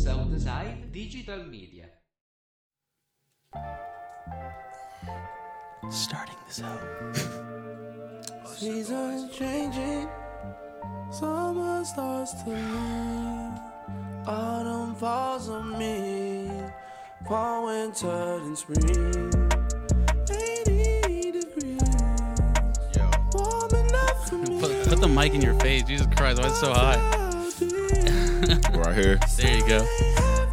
Soundside Digital Media. Starting this out. Seasons changing, summer starts to leave. Autumn falls on me, fall, winter, and spring. 80 degrees, warm enough for me. Put, put the mic in your face. Jesus Christ, why is it so high? Right here. There you go.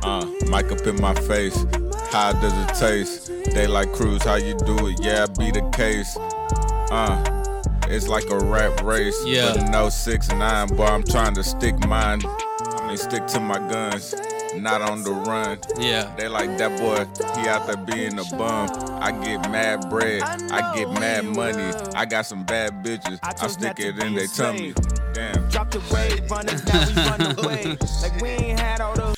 Uh, mic up in my face. How does it taste? They like Cruz, how you do it? Yeah, be the case. Uh, it's like a rap race. Yeah. But no six nine, but I'm trying to stick mine. I mean, stick to my guns, not on the run. Yeah. They like that boy, he out there being a bum. I get mad bread, I get mad money. I got some bad bitches, I, stick it in a they tummy. Slave. Damn. Drop the wave, run us now, we run away. Like we ain't had all the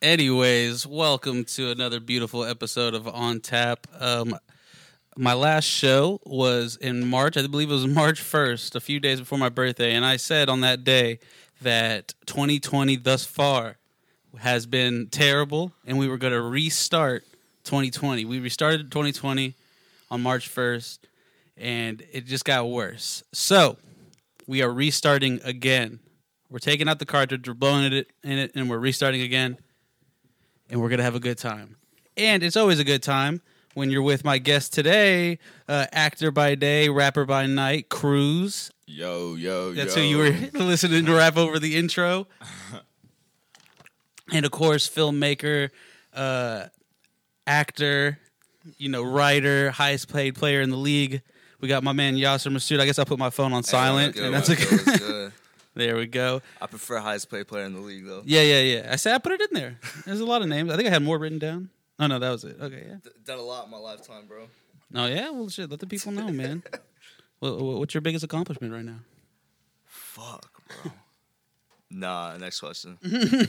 Anyways, welcome to another beautiful episode of On Tap. Um, my last show was in March. I believe it was March 1st, a few days before my birthday. And I said on that day that 2020 thus far has been terrible and we were going to restart 2020. We restarted 2020 on March 1st and it just got worse. So we are restarting again. We're taking out the cartridge, we're blowing it in it, and we're restarting again and we're gonna have a good time. And it's always a good time when you're with my guest today, uh, actor by day, rapper by night, Cruz. Yo, yo, That's yo. who you were listening to rap over the intro. and of course, filmmaker, uh, actor, you know, writer, highest paid player in the league. We got my man Yasir Masood. I guess I put my phone on silent, Hey, and that's good? there we go. I prefer highest paid player in the league though. Yeah, yeah, yeah. I said I put it in there. There's a lot of names. I think I had more written down. Oh no, that was it. Okay, yeah. D- done a lot in my lifetime, bro. Oh yeah, well shit. Let the people know, man. what- what's your biggest accomplishment right now? Fuck, bro. nah, next question.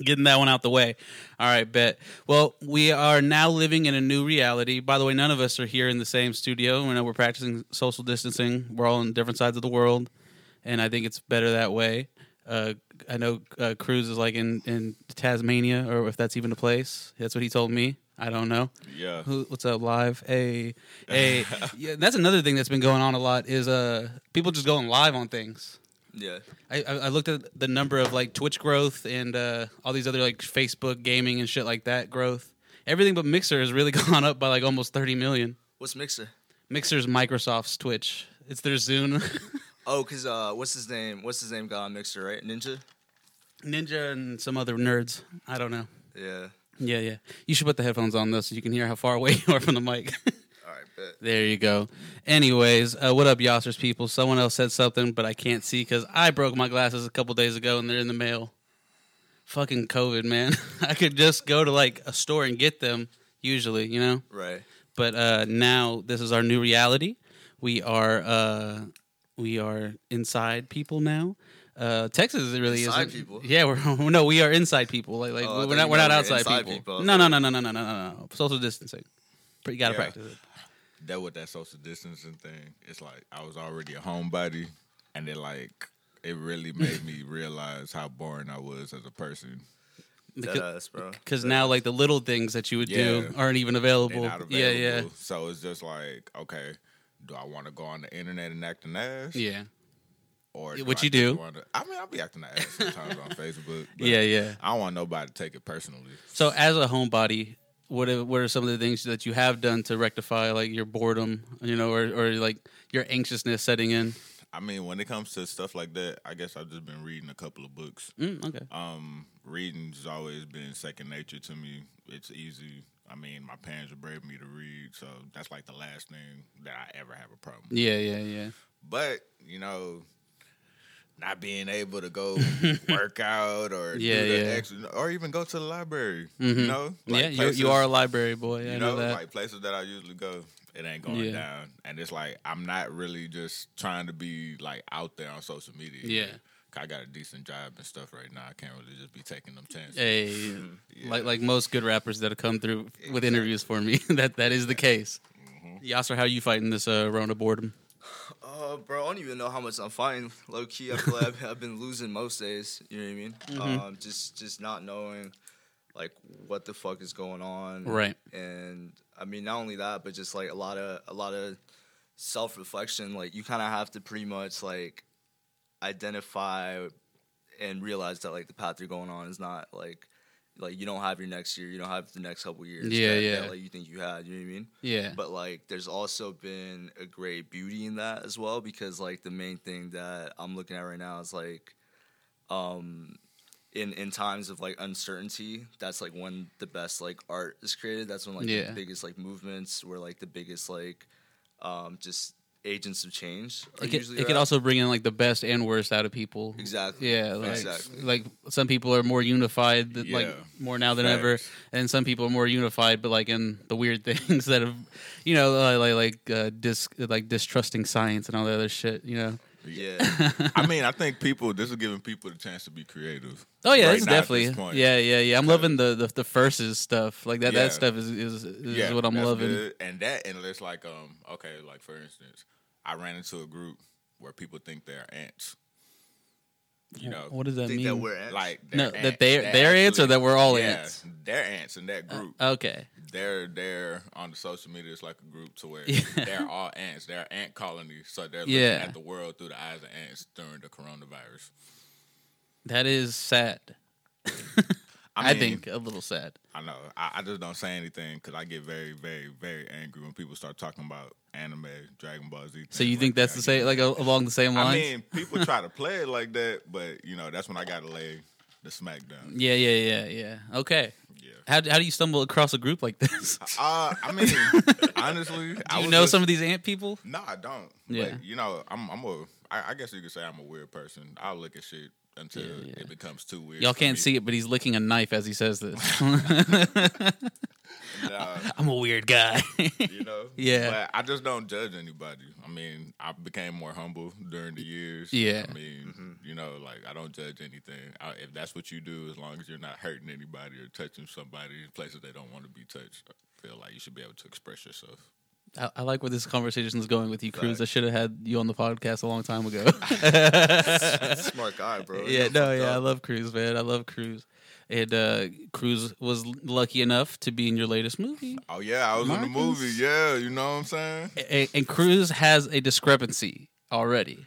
Getting that one out the way. All right, bet. Well, we are now living in a new reality. By the way, none of us are here in the same studio. We know we're practicing social distancing. We're all on different sides of the world, and I think it's better that way. Uh, I know uh, Cruz is like in, in Tasmania, or if that's even a place. That's what he told me. I don't know. Yeah. Who, what's up, live? Hey, hey. yeah, that's another thing that's been going on a lot is uh people just going live on things. Yeah, I, I looked at the number of like Twitch growth and uh, all these other like Facebook gaming and shit like that growth. Everything but Mixer has really gone up by like almost thirty million. what's Mixer? Mixer's Microsoft's Twitch. It's their Zune. Oh, cause uh, what's his name? What's his name? Got Mixer, right? Ninja. Ninja and some other nerds. I don't know. Yeah. Yeah, yeah. You should put the headphones on though, so you can hear how far away you are from the mic bet. There you go. Anyways, uh, what up, Yasir's people? Someone else said something, but I can't see because I broke my glasses a couple days ago and they're in the mail. Fucking COVID, man. I could just go to like a store and get them usually, you know? Right. But uh, now this is our new reality. We are uh, we are inside people now. Uh, Texas really Inside isn't. people. Yeah, we're no, we are inside people. Like, like Oh, we're not, we're not outside people. people. No, no, no, no, no, no, no, no. Social distancing. You gotta Yeah. practice it that with that social distancing thing, it's like I was already a homebody, and it like it really made me realize how boring I was as a person. Because- Deadass, bro. Because now, like the little things that you would do aren't even available. not available. Yeah, yeah, So it's just like, okay, do I want to go on the internet and act an ass? yeah, Or what I you do. wanna- I mean, I'll be acting an ass sometimes on Facebook. But yeah, yeah. I don't want nobody to take it personally. So, as a homebody, what are, what are some of the things that you have done to rectify like your boredom, you know, or or like your anxiousness setting in? I mean, when it comes to stuff like that, I guess I've just been reading a couple of books. Mm, okay. Um, reading's always been second nature to me. It's easy. I mean, my parents brave me to read, so that's like the last thing that I ever have a problem. with. Yeah, yeah, yeah. But you know, not being able to go work out or Yeah, do the yeah. extra, or even go to the library. Mhm. You know, Like yeah, you, places- you are a library boy. I you know, know, that. like places that I usually go, it ain't going Yeah. down, and it's like I'm not really just trying to be like out there on social media. Yeah. I got a decent job and stuff right now. I can't really just be taking them chances. Hey, Yeah. like like most good rappers that have come through with interviews for me, that that is the case. Mm-hmm. Yasir, how you fighting this uh, Rona boredom? Uh, bro, I don't even know how much I'm fighting. Low key, I feel like I've, I've been losing most days. You know what I mean? Mm-hmm. Um, just just not knowing like what the fuck is going on. Right. And I mean, not only that, but just like a lot of a lot of self reflection. Like you kind of have to pretty much like identify and realize that like the path you're going on is not like like you don't have your next year, you don't have the next couple years. Yeah, that, yeah. That, like you think you had. You know what I mean? Yeah. but like there's also been a great beauty in that as well because like the main thing that i'm looking at right now is like um in in times of like uncertainty that's like when the best like art is created that's when like Yeah. the biggest like movements where like the biggest like um just agents of change are it could, usually it could at. also bring in like the best and worst out of people. exactly Yeah, like exactly like some people are more unified, th- like more now than ever, and some people are more unified, but like in the weird things that have, you know, uh, like like uh, dis like distrusting science and all the other shit. You know. yeah I mean, I think people. This is giving people the chance to be creative. Oh yeah, right it's now definitely this point. yeah, yeah, yeah. I'm loving the the, the verses stuff like that. Yeah. That stuff is is, is Yeah, what I'm loving. good. And that, and it's like, um, okay, like for instance, I ran into a group where people think they're ants. You know, What does that think mean? that we're ants. like no, they're that ants. they're They're they're ants or that we're all yeah, ants. They're ants in that uh, group. Okay. they're they're on the social media. It's like a group to where they're all ants. They're ant colonies, so they're looking Yeah. at the world through the eyes of ants during the coronavirus. That is sad. I, I, think a little sad. I know. I, I just don't say anything because I get very, very, very angry when people start talking about anime, Dragon Ball Z. So you think that's that. the same, like along the same lines? I mean, people try to play it like that, but you know that's when I got to lay the smack down. yeah, yeah, yeah, yeah. Okay. Yeah. How how do you stumble across a group like this? Uh, I mean, honestly, Do I you know just- some of these ant people? No, I don't. Yeah. But, you know, I'm I'm a I, I guess you could say I'm a weird person. I'll look at shit until Yeah, yeah. it becomes too weird. Y'all can't me. see it, but he's licking a knife as he says this. Nah, I'm a weird guy. you know. Yeah. But I just don't judge anybody. I mean, I became more humble during the years. Yeah. I mean, mm-hmm. you know, like I don't judge anything. I, if that's what you do, as long as you're not hurting anybody or touching somebody in places they don't want to be touched, I feel like you should be able to express yourself. I, I like where this conversation is going with you, Cruz. I should have had you on the podcast a long time ago. smart guy bro yeah, no, yeah, I love Cruz, man. I love Cruz. And uh, Cruz was lucky enough to be in your latest movie. Oh yeah, I was in the movie. Yeah, you know what I'm saying? A- and Cruz has a discrepancy already.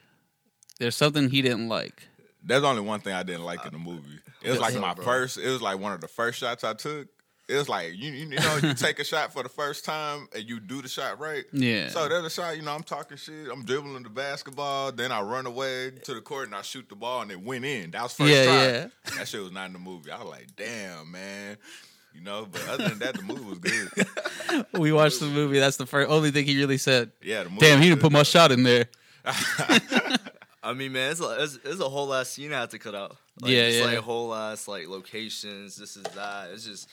There's something he didn't like. There's only one thing I didn't like in the movie. It was like my first. It was like one of the first shots I took. It was like you, you know, you take a shot for the first time and you do the shot right. Yeah. So there's a shot. You know, I'm talking shit. I'm dribbling the basketball. Then I run away to the court and I shoot the ball and it went in. That was first Yeah, try. yeah. That shit was not in the movie. I was like, damn, man. You know, but other than that, the movie was good. we watched the movie. That's the first only thing he really said. Yeah, the movie. Damn, he didn't put my shot in there. I mean, man, it's a, it's, it's a whole ass scene I had to cut out. Like, Yeah, it's yeah. like whole ass like locations. This is that. It's just,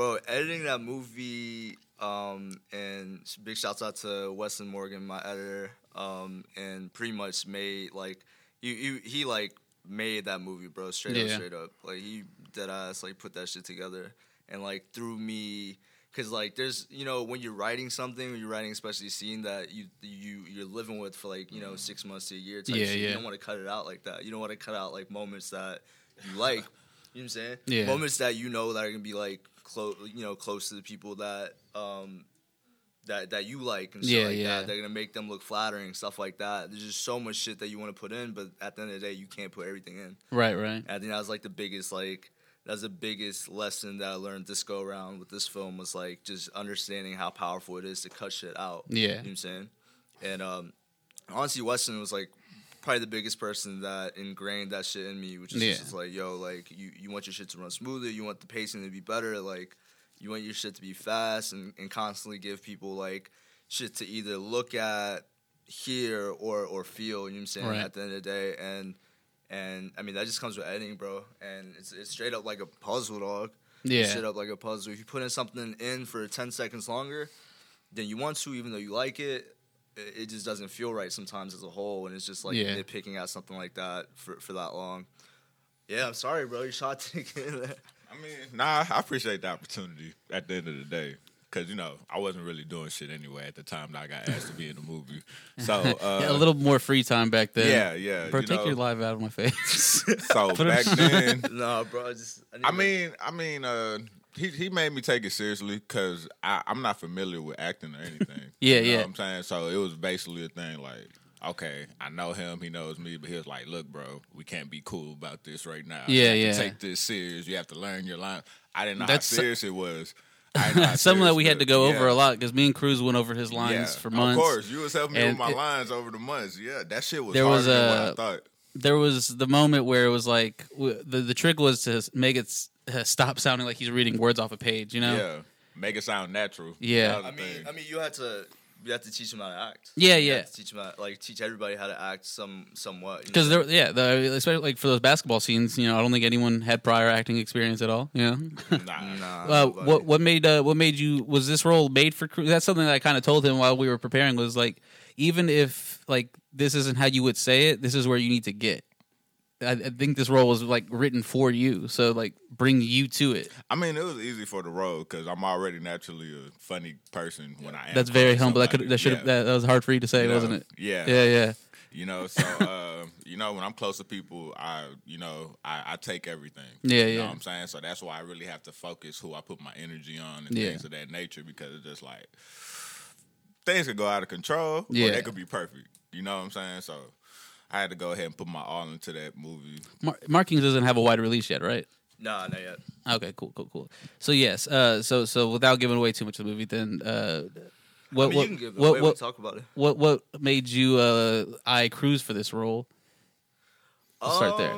bro, editing that movie. Um, and big shouts out to Weston Morgan, my editor. Um, and pretty much made like, you, you he like made that movie, bro. Straight up, straight up. Like he dead ass like put that shit together and like threw me. Cause like there's you know when you're writing something when you're writing especially a scene that you you you're living with for like you know six months to a year type Yeah, shit, yeah. you don't want to cut it out like that. You don't want to cut out like moments that you like. You know what I'm saying? Yeah. Moments that you know that are gonna be like close, you know, close to the people that um that that you like and shit Yeah, like yeah. that. They're gonna make them look flattering, stuff like that. There's just so much shit that you want to put in, but at the end of the day, you can't put everything in. Right, right. And I think that was like the biggest like that's the biggest lesson that I learned this go around with this film was like just understanding how powerful it is to cut shit out. Yeah. You know what I'm saying? And um honestly Weston was like probably the biggest person that ingrained that shit in me, which is Yeah. just like, yo, like you, you want your shit to run smoother, you want the pacing to be better, like you want your shit to be fast and, and constantly give people like shit to either look at, hear or or feel, you know what I'm saying, Right. at the end of the day. And and I mean that just comes with editing, bro. And it's it's straight up like a puzzle, dog. Yeah. Straight up like a puzzle. If you put in something in for ten seconds longer than you want to, even though you like it, it it just doesn't feel right sometimes as a whole. And it's just like Yeah. nitpicking at something like that for for that long. Yeah, I'm sorry, bro. You shot didn't get in there. I mean, nah, I appreciate the opportunity at the end of the day. Cause you know I wasn't really doing shit anyway at the time that I got asked to be in the movie. So uh, Yeah, a little more free time back then. yeah, yeah. Bro, you take know, your live out of my face. So back then, no, bro. I just. need I mean, I mean, uh, he he made me take it seriously because I'm not familiar with acting or anything. Yeah, You know yeah. what I'm saying so. It was basically a thing like, okay, I know him, he knows me, but he was like, look, bro, we can't be cool about this right now. You Yeah, yeah. Take this serious. You have to learn your line. I didn't know That's- how serious it was. I didn't know how Something that we had to go was. over Yeah. a lot because me and Cruz went over his lines Yeah, for months. Of course, you was helping me with my it- lines over the months. Yeah, that shit was There was a- I thought. There was the moment where it was like the the trick was to make it stop sounding like he's reading words off a page. You know? Yeah, make it sound natural. Yeah. I mean, thing. I mean, you had to. You have to teach them how to act. Yeah, You yeah. have to teach them how, like teach everybody how to act some somewhat. Because know? there, yeah, the, especially like for those basketball scenes, you know, I don't think anyone had prior acting experience at all. You know, nah, Nah, uh, what what made uh, what made you was this role made for Cruz? That's something that I kind of told him while we were preparing was like, even if like this isn't how you would say it, this is where you need to get. I, I think this role was like written for you, so like bring you to it. I mean, it was easy for the role because I'm already naturally a funny person when I am. That's very humble. That could that should Yeah. that, that was hard for you to say, You know, wasn't it? Yeah, Yeah, yeah, You know, so uh, you know, when I'm close to people, I you know, I, I take everything. Yeah, you yeah. know what I'm saying? So that's why I really have to focus who I put my energy on and Yeah. things of that nature because it's just like things could go out of control Yeah. or they could be perfect. You know what I'm saying? So I had to go ahead and put my all into that movie. Mar- Markings doesn't have a wide release yet, right? Nah, not yet. Okay, cool, cool, cool. So yes, uh, so so without giving away too much of the movie, then uh, what I mean, what you can give what, away. what, talk about it. what what made you uh, eye Cruz for this role? Let's start there.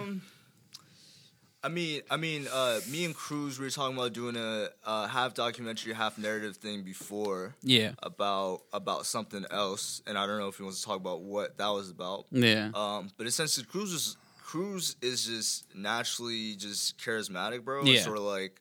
I mean, I mean, uh, me and Cruz, we were talking about doing a uh, half documentary, half narrative thing before Yeah, about about something else, and I don't know if he wants to talk about what that was about. yeah, Um, but essentially, Cruz is Cruz is just naturally just charismatic, bro. Yeah. Sort of like,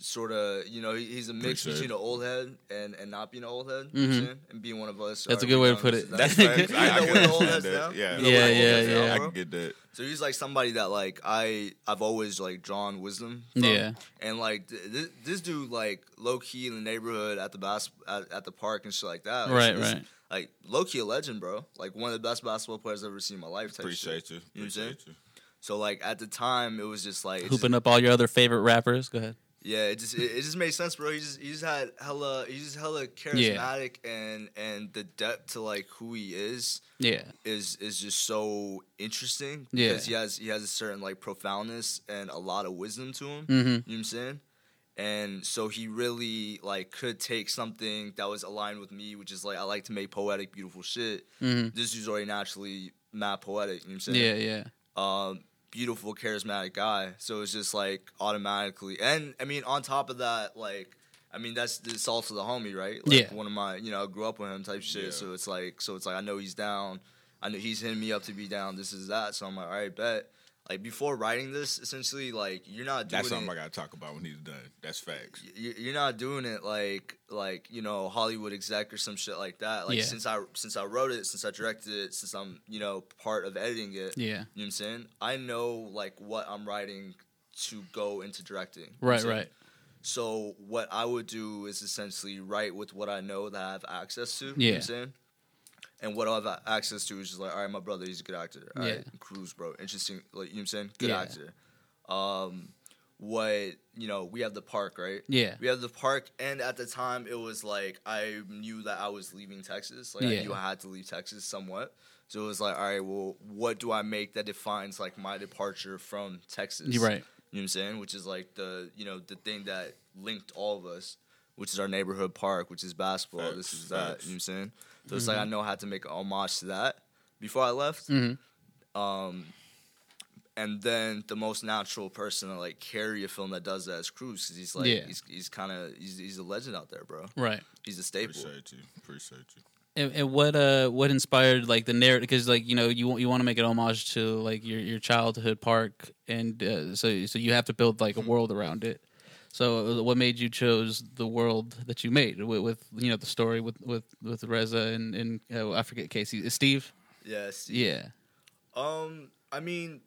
sort of, you know, he, he's a mix Appreciate between it. an old head and, and not being an old head, you know what I'm saying? and being one of us. Mm-hmm. That's a good we way to put it. and That's that. facts. I, I can old understand heads now? that. Yeah, Yeah, old yeah, heads now, yeah. I can get that. So he's like somebody that like I I've always like drawn wisdom. From. Yeah. And like th- this, this dude like low key in the neighborhood at the bas- at, at the park and shit like that. Right, It's- right. Like low key a legend, bro. Like one of the best basketball players I've ever seen in my life. Type Appreciate shit. you. You know what I'm saying? Appreciate you. So like at the time, it was just like it just- hooping up all your other favorite rappers. Go ahead. Yeah, it just it, it just made sense, bro. He just he just had hella he just hella charismatic and and the depth to like who he is Yeah, is is just so interesting Yeah. because he has he has a certain like profoundness and a lot of wisdom to him. hmm You know what I'm saying? And so he really like could take something that was aligned with me, which is like I like to make poetic, beautiful shit. hmm This dude's already naturally mad poetic. You know what I'm saying? yeah, yeah, um, beautiful, charismatic guy. So it's just like automatically, and I mean, on top of that, like, I mean, that's this also the homie, right? Like, Yeah. One of my, you know, I grew up with him type shit. Yeah. So it's like, so it's like I know he's down. I know he's hitting me up to be down. This is that. So I'm like, all right, bet. Like before writing this, essentially, like you're not doing That's something it. I gotta talk about when he's done. That's facts. y- You're not doing it like like you know Hollywood exec or some shit like that. Like Yeah. since I since I wrote it, since I directed it, since I'm you know part of editing it, yeah. you know what I'm saying? I know like what I'm writing to go into directing. you know Right, right. So what I would do is essentially write with what I know that I have access to. You know Yeah. what I'm saying? And what I have a- access to is just like, all right, my brother, he's a good actor. All right, Yeah. Cruz, bro. Interesting like you know what I'm saying? Good Yeah. actor. Um what you know, we have the park, right? Yeah. We have the park, and at the time, it was like I knew that I was leaving Texas. Like Yeah. I knew I had to leave Texas somewhat. So it was like, all right, well, what do I make that defines like my departure from Texas? You're right. You know what I'm saying? Which is like the you know the thing that linked all of us, which is our neighborhood park, which is basketball. this Facts, is that. facts. You know what I'm saying? So it's like I know how to make a homage to that before I left. Mhm. Um, and then the most natural person to like carry a film that does that is Cruz, because he's like Yeah. he's he's kind of he's he's a legend out there, bro. Right. He's a staple. Appreciate you. Appreciate you. And, and what uh what inspired like the narrative? Because like you know you want you want to make an homage to like your your childhood park, and uh, so so you have to build like a world around it. So uh, what made you chose the world that you made with, with you know the story with with with Reza and and uh, I forget Casey Steve? Yeah. Steve. Yeah. Um, I mean,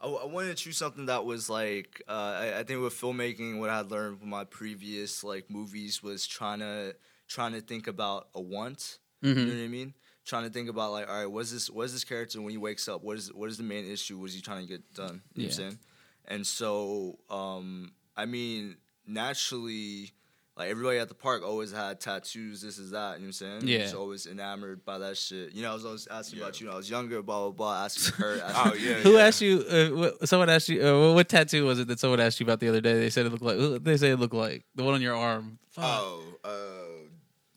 I, I wanted to choose something that was like uh, I, I think with filmmaking, what I had learned from my previous like movies was trying to trying to think about a want. You know what I mean? Trying to think about like, all right, what's this? What's this character when he wakes up? What is what is the main issue? What is he trying to get done? You know what I'm Yeah. saying? And so, um, I mean, naturally, like everybody at the park always had tattoos, this is that. You know what I'm saying? Yeah. I was always enamored by that shit. You know, I was always asking about you when I was younger, blah blah blah. Asking her. Oh yeah. Who yeah. asked you? Uh, what, someone asked you. Uh, what tattoo was it that someone asked you about the other day? They said it looked like. who- They say it looked like the one on your arm. Fuck. Oh, uh,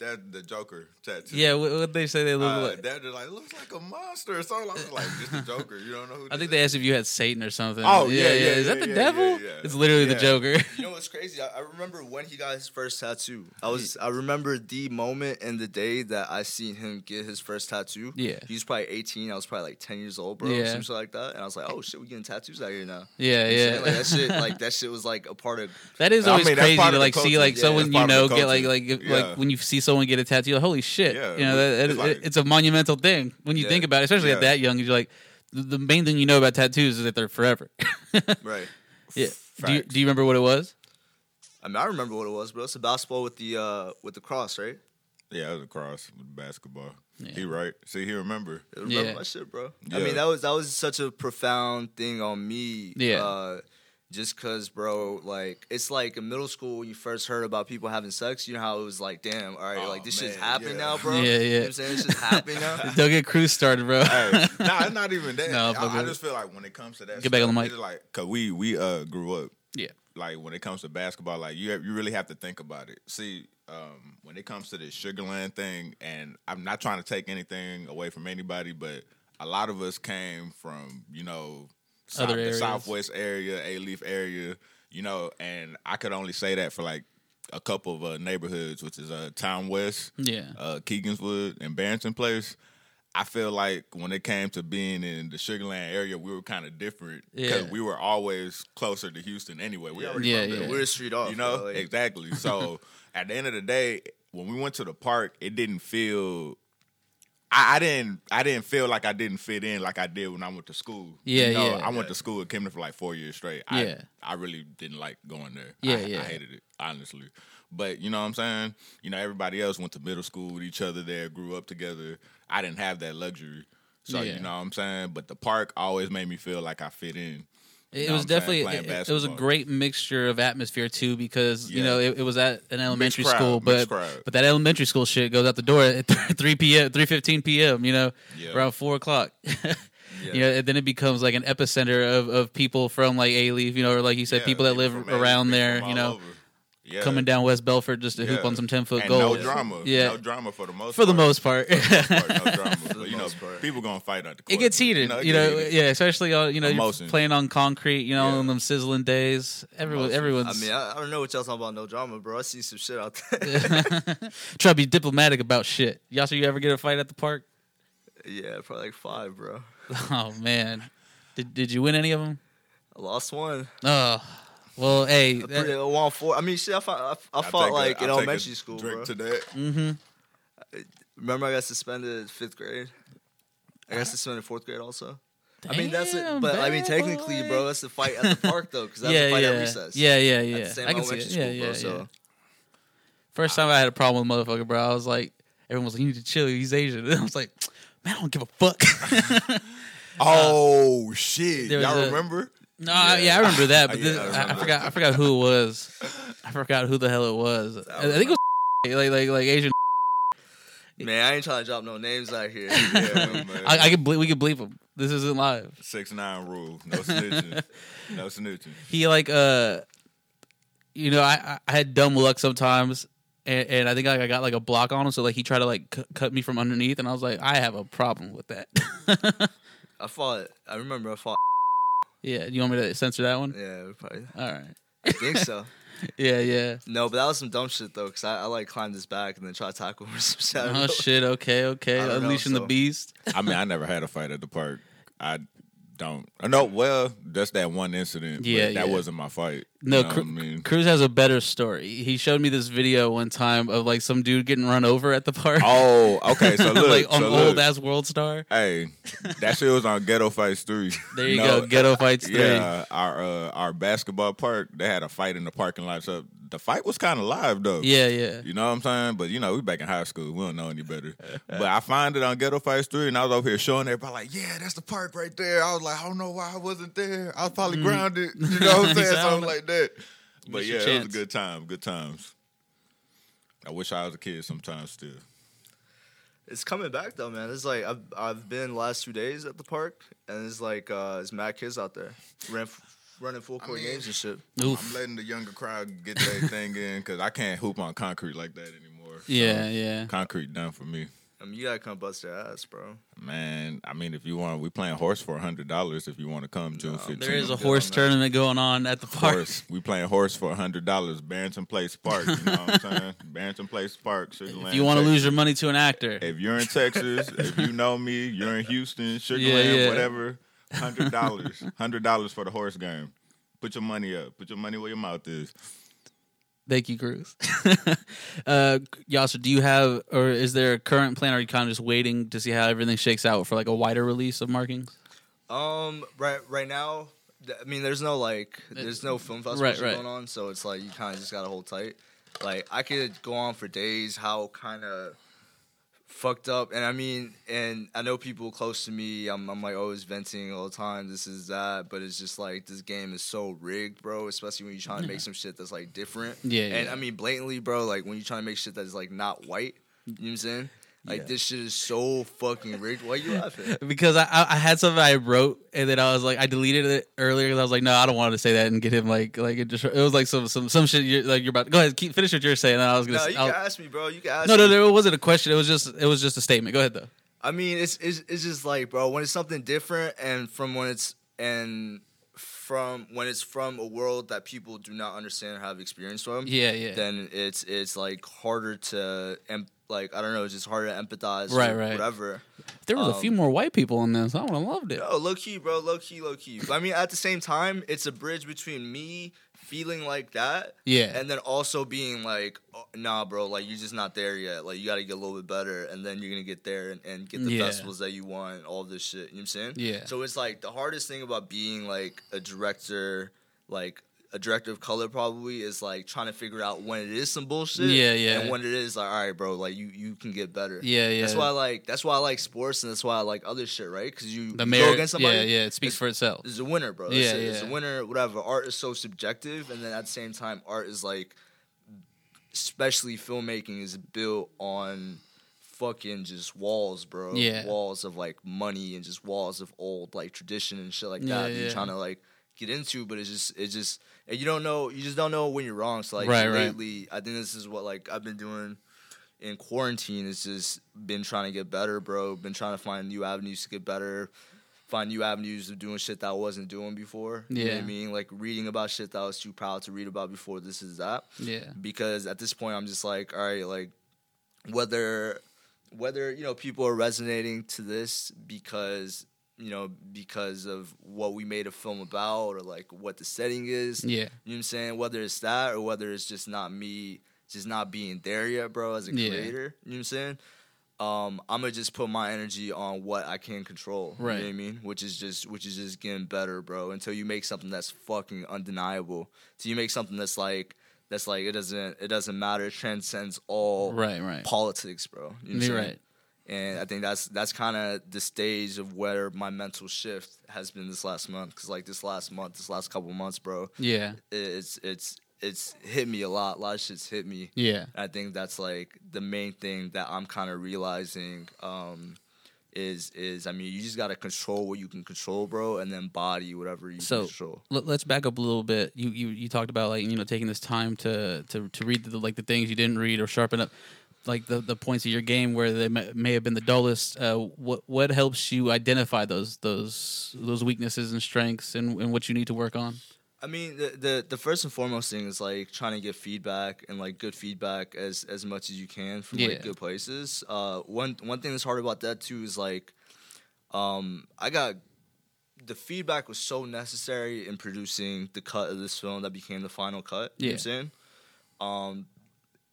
that the Joker tattoo. Yeah, what what they say they look Uh, like. that like looks like a monster or something. I was like, just the Joker. You don't know who. I think they asked if you had Satan or something. Oh, yeah, yeah, Is that yeah, the yeah, devil? yeah, yeah. It's literally the Joker. You know what's crazy? I, I remember when he got his first tattoo. I was I remember the moment and the day that I seen him get his first tattoo. Yeah. He was probably 18. I was probably like 10 years old, bro. Yeah. Yeah. Some shit like that. And I was like, oh shit, we getting tattoos out here now. yeah, You know what I'm yeah. saying? Like that shit, like that shit was like a part of. That is I always mean, crazy to like see like Yeah, someone you know get like like like when you see someone get a tattoo, you're like holy shit, Yeah, you know that, it's like- it's a monumental thing when you Yeah. think about it, especially at that young. You're like the, the main thing you know about tattoos is that they're forever. Right. yeah. Do you, do you remember what it was? I mean, I remember what it was, bro. It's a basketball with the uh with the cross, right? Yeah, it was a cross with basketball. Yeah. He right. See, he remember. I remember Yeah. my shit, bro. I mean, that was that was such a profound thing on me. Yeah. Uh, just cause, bro, like it's like in middle school when you first heard about people having sex. You know how it was like, damn, all right, Oh, like this shit's man, happening yeah. now, bro. Yeah, You know yeah. what I'm saying this shit's happening now. Don't get Cruz started, bro. hey, nah, it's not even that. No, I, I just feel like when it comes to that, Get back on the mic. It's like, cause we we uh grew up. Yeah. Like when it comes to basketball, like you have, you really have to think about it. See, um, when it comes to this Sugarland thing, and I'm not trying to take anything away from anybody, but a lot of us came from you know south, Other the. Southwest area, Alief area, you know, and I could only say that for like a couple of uh, neighborhoods, which is uh, Town West, Yeah. uh, Keeganswood, and Barrington Place. I feel like when it came to being in the Sugarland area, we were kind of different because Yeah. we were always closer to Houston anyway. We already Yeah, from there. yeah. We're a street off, You know, bro, like- exactly. So at the end of the day, when we went to the park, it didn't feel. I, I didn't. I didn't feel like I didn't fit in like I did when I went to school. Yeah, You know, yeah. I went to school at Camden for like four years straight. I, Yeah. I really didn't like going there. Yeah, I, yeah. I hated it honestly. But you know what I'm saying? You know, everybody else went to middle school with each other there, grew up together. I didn't have that luxury. So Yeah. you know what I'm saying? But the park always made me feel like I fit in. It know was definitely it, it was a great mixture of atmosphere too because you know it, it was at an elementary crowd, school but but that elementary school shit goes out the door at three p.m. three fifteen p.m. You know Yeah. around four o'clock. You know, and then it becomes like an epicenter of, of people from like Alief, you know, or like you said, Yeah, people that live around there, you know, over. Yeah. coming down West Bellfort just to hoop on some ten foot and goals. No drama. Yeah. No drama for the most For the part. most part. The most part, no drama. But, you know, part. people gonna fight at the court. it gets heated, it you know. heated. Yeah, especially on you know you're Emotions. playing on concrete, you know, Yeah. on them sizzling days. Everyone, Emotions. everyone's I mean, I, I don't know what y'all talking about. No drama, bro. I see some shit out there. try to be diplomatic about shit. Y'all, sure you ever get a fight at the park? yeah, probably like five, bro. Oh man, did did you win any of them? I lost one. Oh, well, hey, I pretty- I won four. I mean, shit. I fought. I, I I'll fought take a- like in I'll take a elementary school, drink bro. to that. mm-hmm. Remember, I got suspended fifth grade. I got suspended fourth grade also. I mean, that's it. But I mean, technically, bro, that's the fight at the park though, because that's yeah, the fight yeah, at recess. yeah, yeah, At yeah. the same I can see it. school, Yeah, yeah, bro. So yeah. First time I had a problem with motherfucker, bro. I was like, everyone was like, "You need to chill. He's Asian." And I was like, "Man, I don't give a fuck." Oh shit! Y'all a- remember? No, I- yeah, I remember that, but Yeah, this, I I, I forgot. I forgot who it was. I forgot who the hell it was. I, I think it was like like like Asian. man, I ain't trying to drop no names out here. Yeah. I, I can ble- we can bleep him. This isn't live. Six nine rule. No snitching. no snitching. he like uh you know i i had dumb luck sometimes and, and i think like, i got like a block on him so like he tried to like cu- cut me from underneath and i was like i have a problem with that I fought. I remember I fought. Yeah you want me to censor that one Yeah, probably. all right I think so. yeah yeah No, but that was some dumb shit though, because I, I like climbed his back and then tried to tackle him or some shit. Oh shit okay okay I don't know, unleashing the beast I mean, I never had a fight at the park. I don't. No, well, that's that one incident. Yeah, that yeah. wasn't my fight. No, You know what I mean? Cruz has a better story. He showed me this video one time of like some dude getting run over at the park. Oh, okay. So look, like on so old look. ass World Star. Hey, that shit was on Ghetto Fights Three. There you No, go. Ghetto Fights three. Yeah, our uh, our basketball park. They had a fight in the parking lot. So the fight was kind of live though. Yeah, yeah. You know what I'm saying? But you know, we back in high school. We don't know any better. but I find it on Ghetto Fights 3, and I was over here showing everybody like, yeah, that's the park right there. I was like, I don't know why I wasn't there. I was probably grounded. You know what I'm saying? Something like that. But yeah, it was a good time. Good times. I wish I was a kid sometimes still. It's coming back though, man. It's like I've I've been last two days at the park, and it's like uh, it's mad kids out there, Ran, running full court mean- games and shit. Oof. I'm letting the younger crowd get their thing in because I can't hoop on concrete like that anymore. So, Yeah, yeah. Concrete done for me. I mean, you gotta come bust your ass, bro. Man, I mean, if you want, we playing horse for hundred dollars. If you want to come June fifteenth, There is a I'm good horse tournament going on at the park. horse. We playing horse for hundred dollars. Barrington Place Park. You know what I'm saying? Barrington Place Park. Sugar If Land, you want to lose your money to an actor, if you're in Texas, if you know me, you're in Houston, Sugar Yeah, Land, yeah. whatever. Hundred dollars. Hundred dollars for the horse game. Put your money up. Put your money where your mouth is. thank you, Cruz. uh, Yasir, do you have, or is there a current plan? Or are you kind of just waiting to see how everything shakes out for like a wider release of markings? Um, right right now, th- I mean, there's no like, there's no film festival Right, right. going on, so it's like you kind of just gotta hold tight. Like I could go on for days how kind of fucked up, and I mean, and I know people close to me. I'm I'm like oh, always venting all the time. This is that, but it's just like this game is so rigged, bro. Especially when you're trying to make some shit that's like different. Yeah, and yeah. I mean blatantly, bro. Like when you're trying to make shit that's like not white. You know what I'm saying? Like Yeah. this shit is so fucking rigged. Why are you laughing? Because I, I I had something I wrote and then I was like I deleted it earlier because I was like no I don't want to say that and get him like like it just it was like some some some shit you're, like you're about go ahead keep finish what you're saying and I was gonna No, you I'll- can ask me, bro. You can ask no me. no no it wasn't a question it was just it was just a statement go ahead though I mean, it's, it's it's just like, bro, when it's something different, and from when it's and from when it's from a world that people do not understand or have experience from, yeah yeah then it's it's like harder to em- like I don't know, it's just harder to empathize, Right, right. whatever. If there was a um, few more white people in this I would have loved it No, low key, bro, low key, low key. But I mean, at the same time, it's a bridge between me feeling like that yeah and then also being like, oh, nah, bro, like you're just not there yet. Like you got to get a little bit better, and then you're gonna get there and, and get the Yeah. festivals that you want, and all this shit. You know what I'm saying? Yeah. So it's like the hardest thing about being like a director, like a director of color, probably is like trying to figure out when it is some bullshit. Yeah, yeah. And when it is like, all right, bro, like you you can get better. yeah yeah That's why I like. That's why I like sports, and that's why I like other shit, right? Because you, the you merit go against somebody. yeah yeah it speaks for itself It's a winner, bro. Yeah, Yeah, it's, a winner. Whatever. Art is so subjective, and then at the same time, art is like, especially filmmaking is built on fucking just walls, bro. Yeah. Walls of like money and just walls of old like tradition and shit like that. Yeah, that You're yeah. trying to like get into, but it's just it's just and you don't know. You just don't know when you're wrong. So like Right, right. lately, I think this is what like I've been doing. In quarantine, it's just been trying to get better, bro. Been trying to find new avenues to get better find new avenues of doing shit that I wasn't doing before. You know Yeah. I mean? Like reading about shit that I was too proud to read about before this is that. yeah Because at this point I'm just like, all right, like whether whether, you know, people are resonating to this because you know, because of what we made a film about or like what the setting is. yeah You know what I'm saying? Whether it's that or whether it's just not me just not being there yet, bro, as a Yeah. creator. You know what I'm saying? Um, I'm gonna just put my energy on what I can control. Right. You know what I mean? Which is just which is just getting better, bro. Until you make something that's fucking undeniable. Till you make something that's like that's like it doesn't it doesn't matter, it transcends all right right politics, bro. You know what I'm saying? right And I think that's that's kind of the stage of where my mental shift has been this last month. Cause like this last month, this last couple months, bro, yeah it's it's it's hit me a lot. A lot of shit's hit me. yeah I think that's like the main thing that I'm kind of realizing um, is is I mean you just gotta control what you can control, bro, and then body whatever you So, can control. Let, let's back up a little bit. You, you you talked about like you know taking this time to to to read the, like the things you didn't read or sharpen up like the, the points of your game where they may, may have been the dullest. Uh, what what helps you identify those those those weaknesses and strengths and, and what you need to work on? I mean the, the the first and foremost thing is like trying to get feedback and like good feedback as as much as you can from Yeah. like good places. Uh, one one thing that's hard about that too is like, um, I got the feedback was so necessary in producing the cut of this film that became the final cut. You know what I'm saying? Um,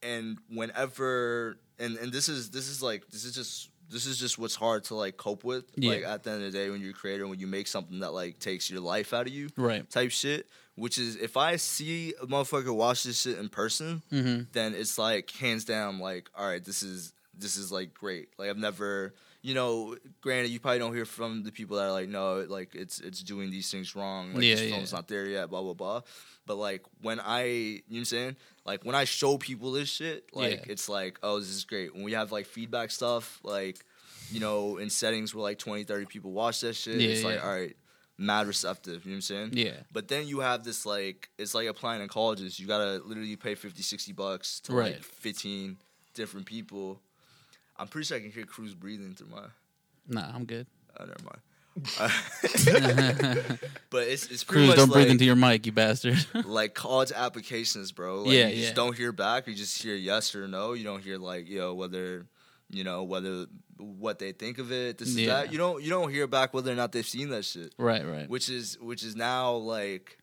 and whenever and and this is this is like this is just this is just what's hard to like cope with. Yeah. Like at the end of the day, when you're a creator, when you make something that like takes your life out of you, Right. type shit. Which is if I see a motherfucker watch this shit in person, Mm-hmm. then it's like hands down like all right this is this is like great like i've never you know granted you probably don't hear from the people that are like no like it's it's doing these things wrong like Yeah, this yeah. film's not there yet blah blah blah but like when i you know what i'm saying like when i show people this shit like Yeah. it's like oh this is great when we have like feedback stuff like you know in settings where like 20 30 people watch that shit it's like all right mad receptive you know what i'm saying Yeah. but then you have this like it's like applying in colleges. You gotta literally pay 50, 60 bucks to Right. like fifteen different people. I'm pretty sure I can hear Cruz breathing through my. Nah, I'm good. Oh, never mind. but it's it's pretty Cruz, much don't like, breathe into your mic, you bastard. like college applications, bro. Like, Yeah, you yeah. just don't hear back. You just hear yes or no. You don't hear like you know whether you know whether what they think of it. This is that. You don't you don't hear back whether or not they've seen that shit right, right. which is which is now like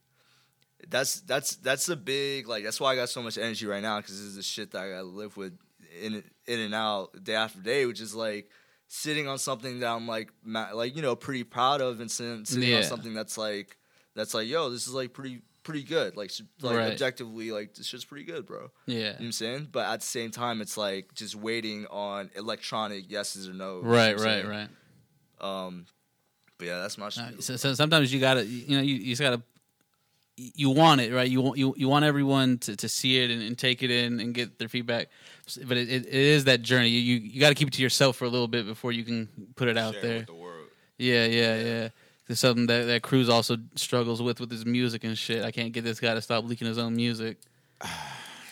that's that's that's a big like that's why I got so much energy right now because this is the shit that I live with in in and out day after day, which is like sitting on something that I'm like like you know pretty proud of and sitting, sitting Yeah. on something that's like that's like yo this is like pretty pretty good like like Right. objectively like this shit's pretty good bro yeah. you know what I'm saying but at the same time it's like just waiting on electronic yeses or no Right, right, right. um but yeah that's my shit Uh, so, so sometimes you gotta, you know, you, you just gotta, you want it, right? You want you, you want everyone to, to see it and, and take it in and get their feedback. But it, it, it is that journey. You you, you got to keep it to yourself for a little bit before you can put it out Share there. with the world. Yeah, yeah, yeah. It's something that that Cruz also struggles with with his music and shit. I can't get this guy to stop leaking his own music.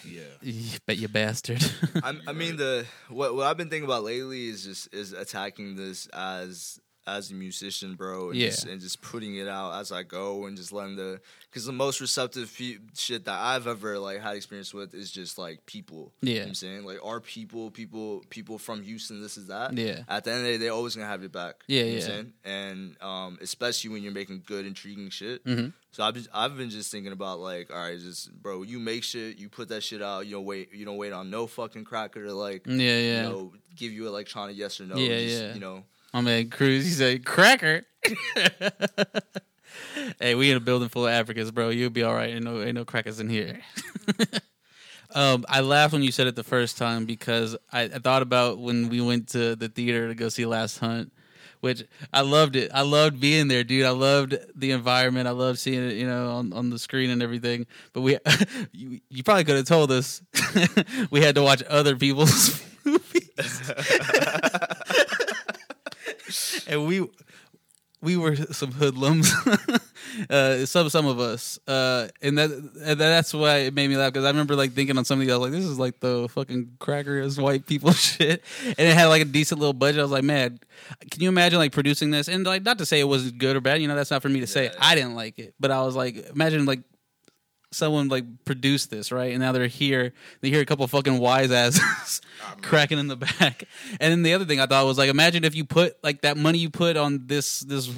Yeah. You bet you bastard. I'm, I mean the what what I've been thinking about lately is just is attacking this as as a musician, bro, and, Yeah. just, and just putting it out as I go and just letting the because the most receptive fe- shit that I've ever like had experience with is just like people. You know Yeah. what I'm saying like our people, people, people from Houston. This is that. Yeah. At the end of the day, they're always gonna have your back. Yeah, You know what I'm yeah. saying? And um, especially when you're making good, intriguing shit. Mhm. So I've just, I've been just thinking about like, all right, just bro, you make shit, you put that shit out. You don't wait, you don't wait on no fucking cracker to like yeah, yeah. you know, give you electronic yes or no. Yeah, just, yeah. You know, My man Cruz, he said cracker. hey, we in a building full of Africans, bro. You'll be all right. Ain't no, ain't no crackers in here. um, I laughed when you said it the first time because I, I thought about when we went to the theater to go see Last Hunt, which I loved it. I loved being there, dude. I loved the environment. I loved seeing it, you know, on, on the screen and everything. But we, you, you probably could have told us we had to watch other people's movies and we we were some hoodlums. uh, some some of us, uh, and that and that's why it made me laugh because I remember like thinking on something. I was like, "This is like the fucking cracker as white people shit," and it had like a decent little budget. I was like, "Man, can you imagine like producing this?" And like, not to say it wasn't good or bad. You know, that's not for me to say. Yeah. I didn't like it, but I was like, imagine like someone like produced this right, and now they're here. They hear a couple fucking wise asses cracking in the back. And then the other thing I thought was like, imagine if you put like that money you put on this this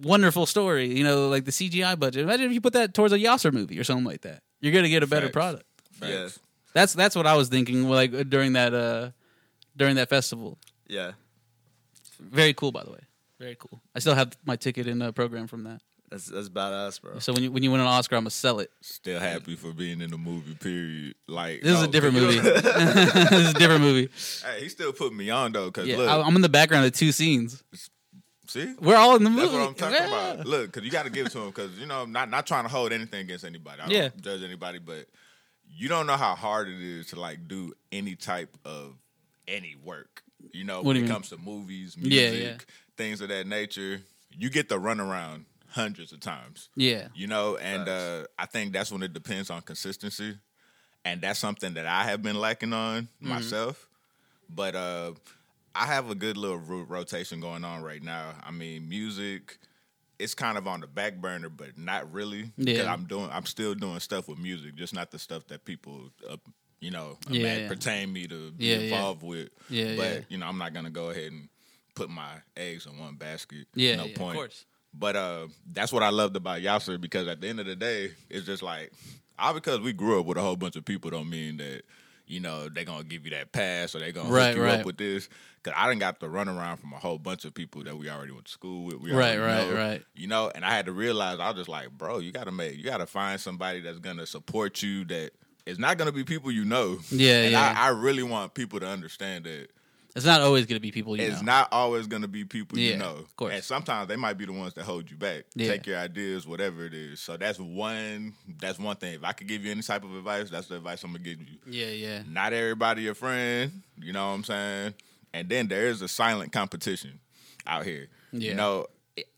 wonderful story, you know, like the CGI budget. Imagine if you put that towards a Yasir movie or something like that. You're gonna get a better Facts. product. Yeah. Facts. That's that's what I was thinking like during that uh during that festival. yeah, Very cool, by the way. Very cool. I still have my ticket in the program from that. That's that's badass, bro. So when you when you win an Oscar, I'm gonna sell it. Still happy for being in the movie. Period. Like This is no, a oh, different movie. this is a different movie. hey, he still put me on though. Cause Yeah, look, I, I'm in the background of two scenes. see, We're all in the movie. That's what I'm talking Yeah. about. Look, because you got to give it to him. Because you know, I'm not not trying to hold anything against anybody. I don't Yeah. judge anybody, but you don't know how hard it is to like do any type of any work. You know, What when do it mean? comes to movies, Yeah, music, yeah. things of that nature, you get the runaround hundreds of times. Yeah. You know, and uh, I think that's when it depends on consistency, and that's something that I have been lacking on Mm-hmm. myself. But uh, I have a good little ro- rotation going on right now. I mean, music, it's kind of on the back burner, but not really. Yeah. I'm doing, I'm still doing stuff with music, just not the stuff that people, uh, you know, Yeah, ima- yeah. pertain me to be Yeah, yeah. involved with. Yeah, but yeah. you know, I'm not gonna go ahead and put my eggs in one basket. Yeah, no yeah, point. But uh, that's what I loved about Yasir because at the end of the day, it's just like all because we grew up with a whole bunch of people don't mean that you know they gonna give you that pass or they gonna Right, hook you right. up with this. Cause I didn't got to run around from a whole bunch of people that we already went to school with. We Right, right, know, right. You know, and I had to realize I was just like, bro, you gotta make, you gotta find somebody that's gonna support you. that it's not gonna be people you know. Yeah, and yeah. I, I really want people to understand that It's not always going to be people you it's know. It's not always going to be people Yeah, you know. of course. And sometimes they might be the ones that hold you back. Yeah. Take your ideas, whatever it is. So that's one. That's one thing. If I could give you any type of advice, that's the advice I'm gonna give you. yeah, yeah. Not everybody your friend. You know what I'm saying? And then there is a silent competition out here. Yeah. You know,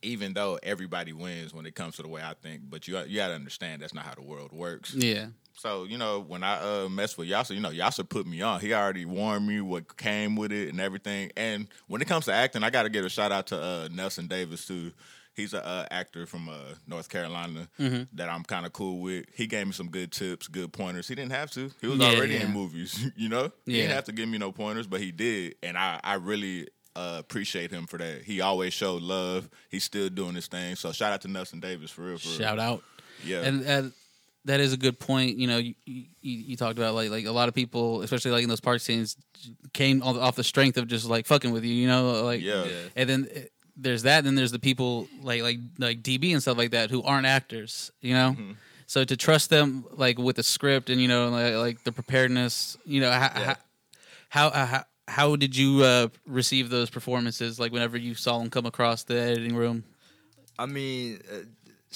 even though everybody wins when it comes to the way I think, but you you got to understand that's not how the world works. Yeah. So you know, when I uh, messed with Yasir, you know, Yasir put me on. He already warned me what came with it and everything. And when it comes to acting, I got to give a shout out to uh, Nelson Davis too. He's a uh, actor from uh, North Carolina Mm-hmm. that I'm kind of cool with. He gave me some good tips, good pointers. He didn't have to. He was Yeah, already yeah. in movies, you know. He didn't have to give me no pointers, but he did, and I I really. Uh, appreciate him for that. He always showed love. He's still doing his thing. So shout out to Nelson Davis for real. For real. Shout out. Yeah. And, and that is a good point. You know, you, you, you talked about like like a lot of people, especially like in those park scenes, came off off the strength of just like fucking with you. You know, like Yeah. Yeah. And then uh, there's that. And then there's the people like like like DB and stuff like that who aren't actors. You know. Mm-hmm. So to trust them like with the script and you know like, like the preparedness, you know how Yeah. how, how how how did you uh, receive those performances? Like whenever you saw them come across the editing room. I mean, uh,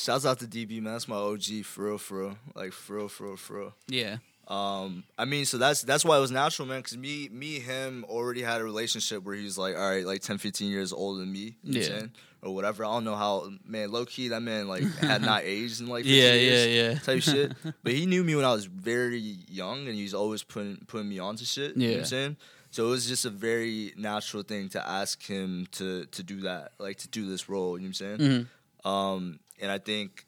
shouts out to DB man. That's my OG for real, for real. Like for real, for real, for real. Yeah. Um, I mean, so that's that's why it was natural, man. Because me, me, him already had a relationship where he's like, all right, like 10, 15 years older than me, you know what I'm Yeah. saying? or whatever. I don't know how, man. Low key, that man like had not aged in like 50 Yeah, years yeah, yeah. type shit. But he knew me when I was very young, and he's always putting putting me onto shit. You know what Yeah. I'm saying? So it was just a very natural thing to ask him to to do that, like to do this role. You know what I'm saying? Mhm. Um, and I think,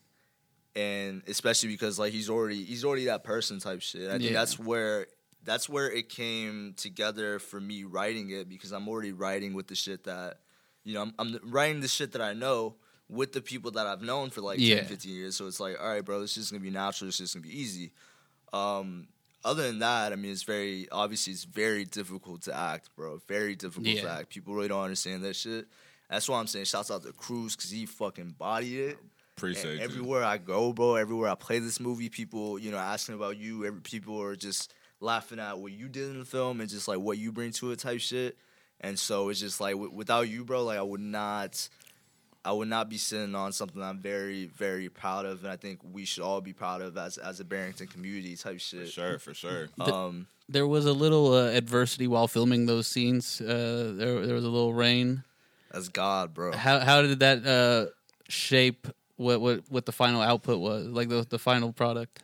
and especially because like he's already he's already that person type shit. I think that's where that's where it came together for me writing it because I'm already writing with the shit that you know I'm, I'm writing the shit that I know with the people that I've known for like Yeah. 10, 15 years. So it's like, all right, bro, this is gonna be natural. This is gonna be easy. Um, other than that, I mean, it's very obviously it's very difficult to act, bro. Very difficult to act. People really don't understand that shit. That's why I'm saying shouts out to Cruz because he fucking bodied it. Appreciate And you. everywhere I go, bro, everywhere I play this movie, people, you know, asking about you. Every people are just laughing at what you did in the film and just like what you bring to it, type shit. And so it's just like w- without you, bro, like I would not, I would not be sitting on something I'm very, very proud of, and I think we should all be proud of as as a Barrington community type For shit. sure, for sure. Um, There was a little uh, adversity while filming those scenes. Uh, there, there was a little rain. that's God, bro. How how did that uh, shape what, what what the final output was? Like the the final product.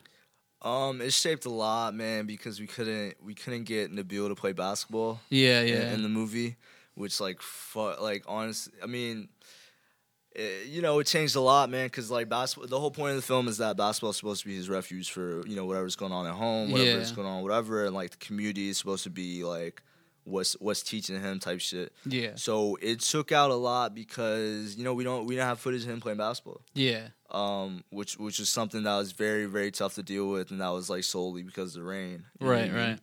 Um, it shaped a lot, man, because we couldn't we couldn't get Nabil to play basketball. Yeah, in- yeah, in, the movie, which like fu- like honest, I mean, it, you know, it changed a lot, man. Because like basketball, the whole point of the film is that basketball is supposed to be his refuge for you know whatever's going on at home, whatever's Yeah. going on, whatever, and like the community is supposed to be like what's what's teaching him type shit. yeah, So it took out a lot because you know we don't we don't have footage of him playing basketball yeah, um, which which was something that was very very tough to deal with, and that was like solely because of the rain. you know what right, mean? right.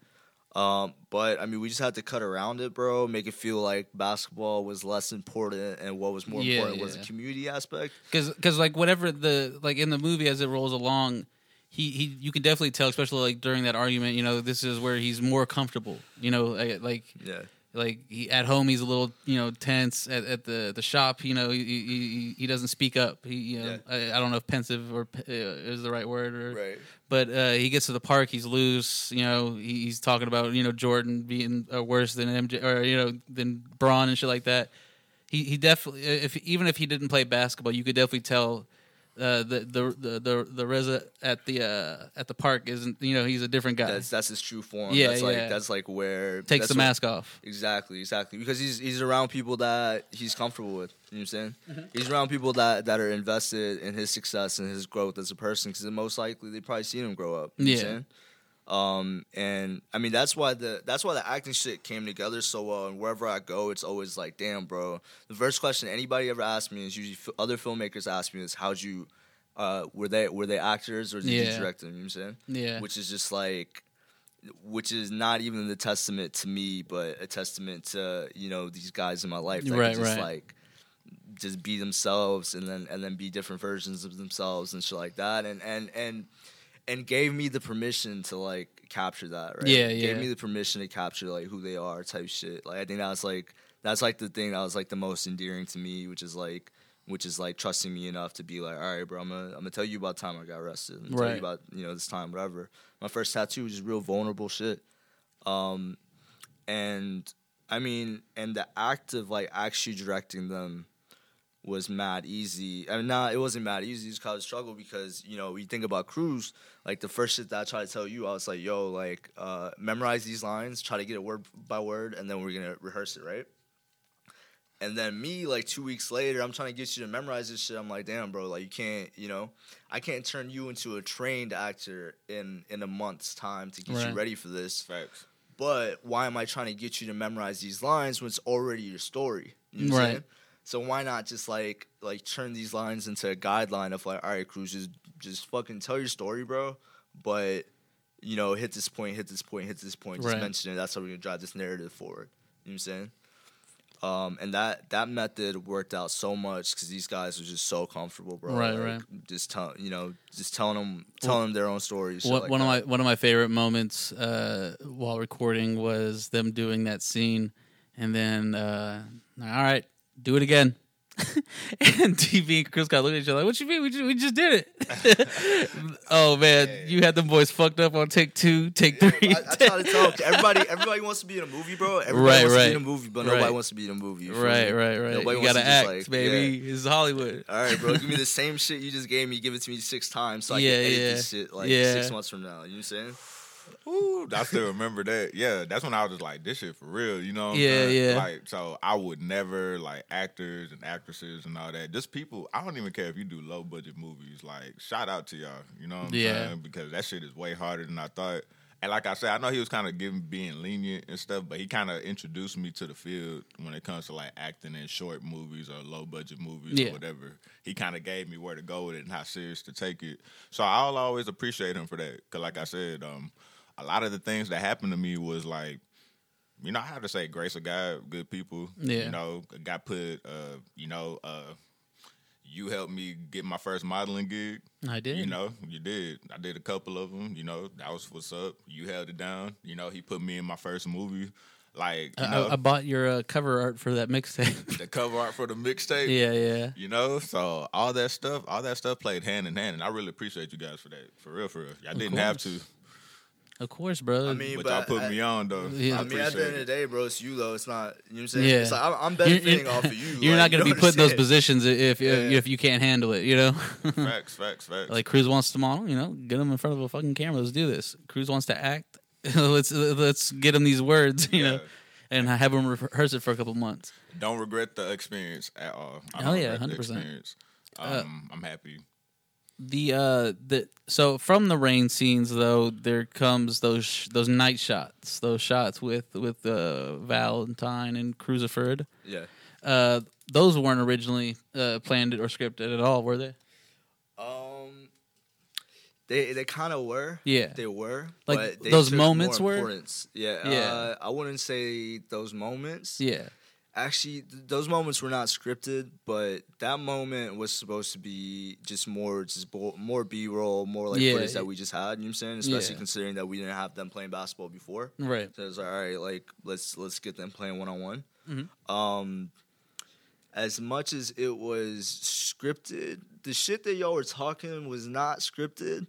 Um, but I mean, we just had to cut around it, bro. Make it feel like basketball was less important, and what was more Yeah, important was the community aspect. Because like whatever the like in the movie as it rolls along, he he you can definitely tell, especially like during that argument. You know, this is where he's more comfortable. You know, like. like Yeah, like he, at home he's a little you know tense at, at the the shop you know he he, he doesn't speak up he you know I, I don't know if pensive or uh, is the right word or right. but uh, he gets to the park he's loose you know he, he's talking about you know Jordan being uh, worse than MJ or you know than Braun and shit like that he he definitely if even if he didn't play basketball you could definitely tell uh, the the the the the Reza at the uh, at the park isn't you know he's a different guy That's that's his true form. Yeah, that's like yeah. that's like where takes the what- mask off Exactly, exactly. Because he's he's around people that he's comfortable with. You know what I'm saying? Mm-hmm. He's around people that, that are invested in his success and his growth as a person. Because most likely they probably seen him grow up. You know what I'm Yeah. Um, and I mean that's why the that's why the acting shit came together so well. And wherever I go, it's always like, damn, bro. The first question anybody ever asks me is usually f- other filmmakers ask me is, how'd you, uh, were they were they actors or did you direct them? You know what I'm saying? Yeah. Which is just like, which is not even the testament to me, but a testament to you know these guys in my life that Right, just right. like just be themselves and then and then be different versions of themselves and shit like that and and and and gave me the permission to like capture that right? Yeah, yeah. gave me the permission to capture like who they are type shit. Like i think that's like that's like the thing that was like the most endearing to me which is like which is like trusting me enough to be like all right bro i'm gonna, I'm gonna tell you about time i got arrested. I'm gonna tell you about you know this time whatever. My first tattoo was just real vulnerable shit. Um and i mean and the act of like actually directing them was mad easy. I mean, nah, it wasn't mad easy. It's kind of struggle because you know, we think about Cruz, like the first shit that I tried to tell you, I was like, "Yo, like, uh, memorize these lines, try to get it word by word, and then we're gonna rehearse it, right?" And then me, like two weeks later, I'm trying to get you to memorize this shit. I'm like, "Damn, bro, like you can't, you know, I can't turn you into a trained actor in in a month's time to get Right. you ready for this." Facts. but why am I trying to get you to memorize these lines when it's already your story? You know what I'm Right. So why not just like like turn these lines into a guideline of like, all right, Cruz, just just fucking tell your story, bro. But you know, hit this point, hit this point, hit this point. Just Right. mention it. That's how we're gonna drive this narrative forward. You know what I'm saying? Um, and that that method worked out so much because these guys were just so comfortable, bro. Right, Like, right. Just tell you know, just telling them, telling them their own stories. One, like one of my one of my favorite moments uh, while recording was them doing that scene, and then uh, all right, do it again. and TV and Chris got looking at each other like, "What you mean? We just, we just did it." oh man, you had them boys fucked up on take two, take three. I, I try to tell everybody. Everybody wants to be in a movie, bro. Everybody Right, wants to right. be in a movie, but nobody Right. wants to be in a movie. right, right, right. Nobody you wants gotta to act, like, baby. yeah. It's Hollywood. All right, bro. Give me the same shit you just gave me. Give it to me six times so I Yeah, can edit yeah. this shit like Yeah. six months from now. You know what I'm saying? Ooh, I still remember that. Yeah, that's when I was just like, this shit for real. You know? Yeah, saying? yeah. Like, so I would never like actors and actresses and all that. Just people. I don't even care if you do low budget movies. Like, shout out to y'all. You know what I'm Yeah. saying? Because that shit is way harder than I thought. And like I said, I know he was kind of giving being lenient and stuff, but he kind of introduced me to the field when it comes to like acting in short movies or low budget movies Yeah. or whatever. He kind of gave me where to go with it and how serious to take it. So I'll always appreciate him for that. Cause like I said, um, a lot of the things that happened to me was like, you know, I have to say grace of God, good people. Yeah. You know, got put, uh, you know, uh, you helped me get my first modeling gig. I did. You know, you did. I did a couple of them. You know, that was what's up. You held it down. You know, he put me in my first movie. Like, you I, know, I, I bought your uh, cover art for that mixtape. the cover art for the mixtape. yeah, yeah. You know, so all that stuff, all that stuff played hand in hand, and I really appreciate you guys for that. For real, for real. Y'all didn't have to, course. Of course, bro. I mean, but but y'all put I- me on though. Yeah. I I mean, at the appreciate end of the day, bro, it's you though. It's not. You know what I'm saying? Yeah. It's like I'm, I'm You're- benefiting you're- off of you. You're like, not going to you be put in those positions if if, Yeah. if you can't handle it. You know, Facts, facts, facts. like Cruz wants to model. You know, get him in front of a fucking camera. Let's do this. Cruz wants to act. let's let's get him these words. You know, Yeah. and have him rehearse it for a couple months. don't regret the experience at all. I Hell don't yeah, 100%. experience. Uh, Um, I'm happy. The uh the so from the rain scenes though there comes those sh- those night shots those shots with with uh, Valentine and Cruisiford. Yeah. Uh, those weren't originally uh, planned or scripted at all, were they? Um, they they kind of were. Yeah. They were. Like, but they those moments were? importance. Yeah. Yeah. Uh, I wouldn't say those moments. Yeah. Actually, th- those moments were not scripted, but that moment was supposed to be just more, just bo- more B roll, more like Yeah. footage that we just had. You know what I'm saying? Especially Yeah. considering that we didn't have them playing basketball before. Right. So it's like, all right, like let's let's get them playing one on one. Mhm. Um, as much as it was scripted, the shit that y'all were talking was not scripted,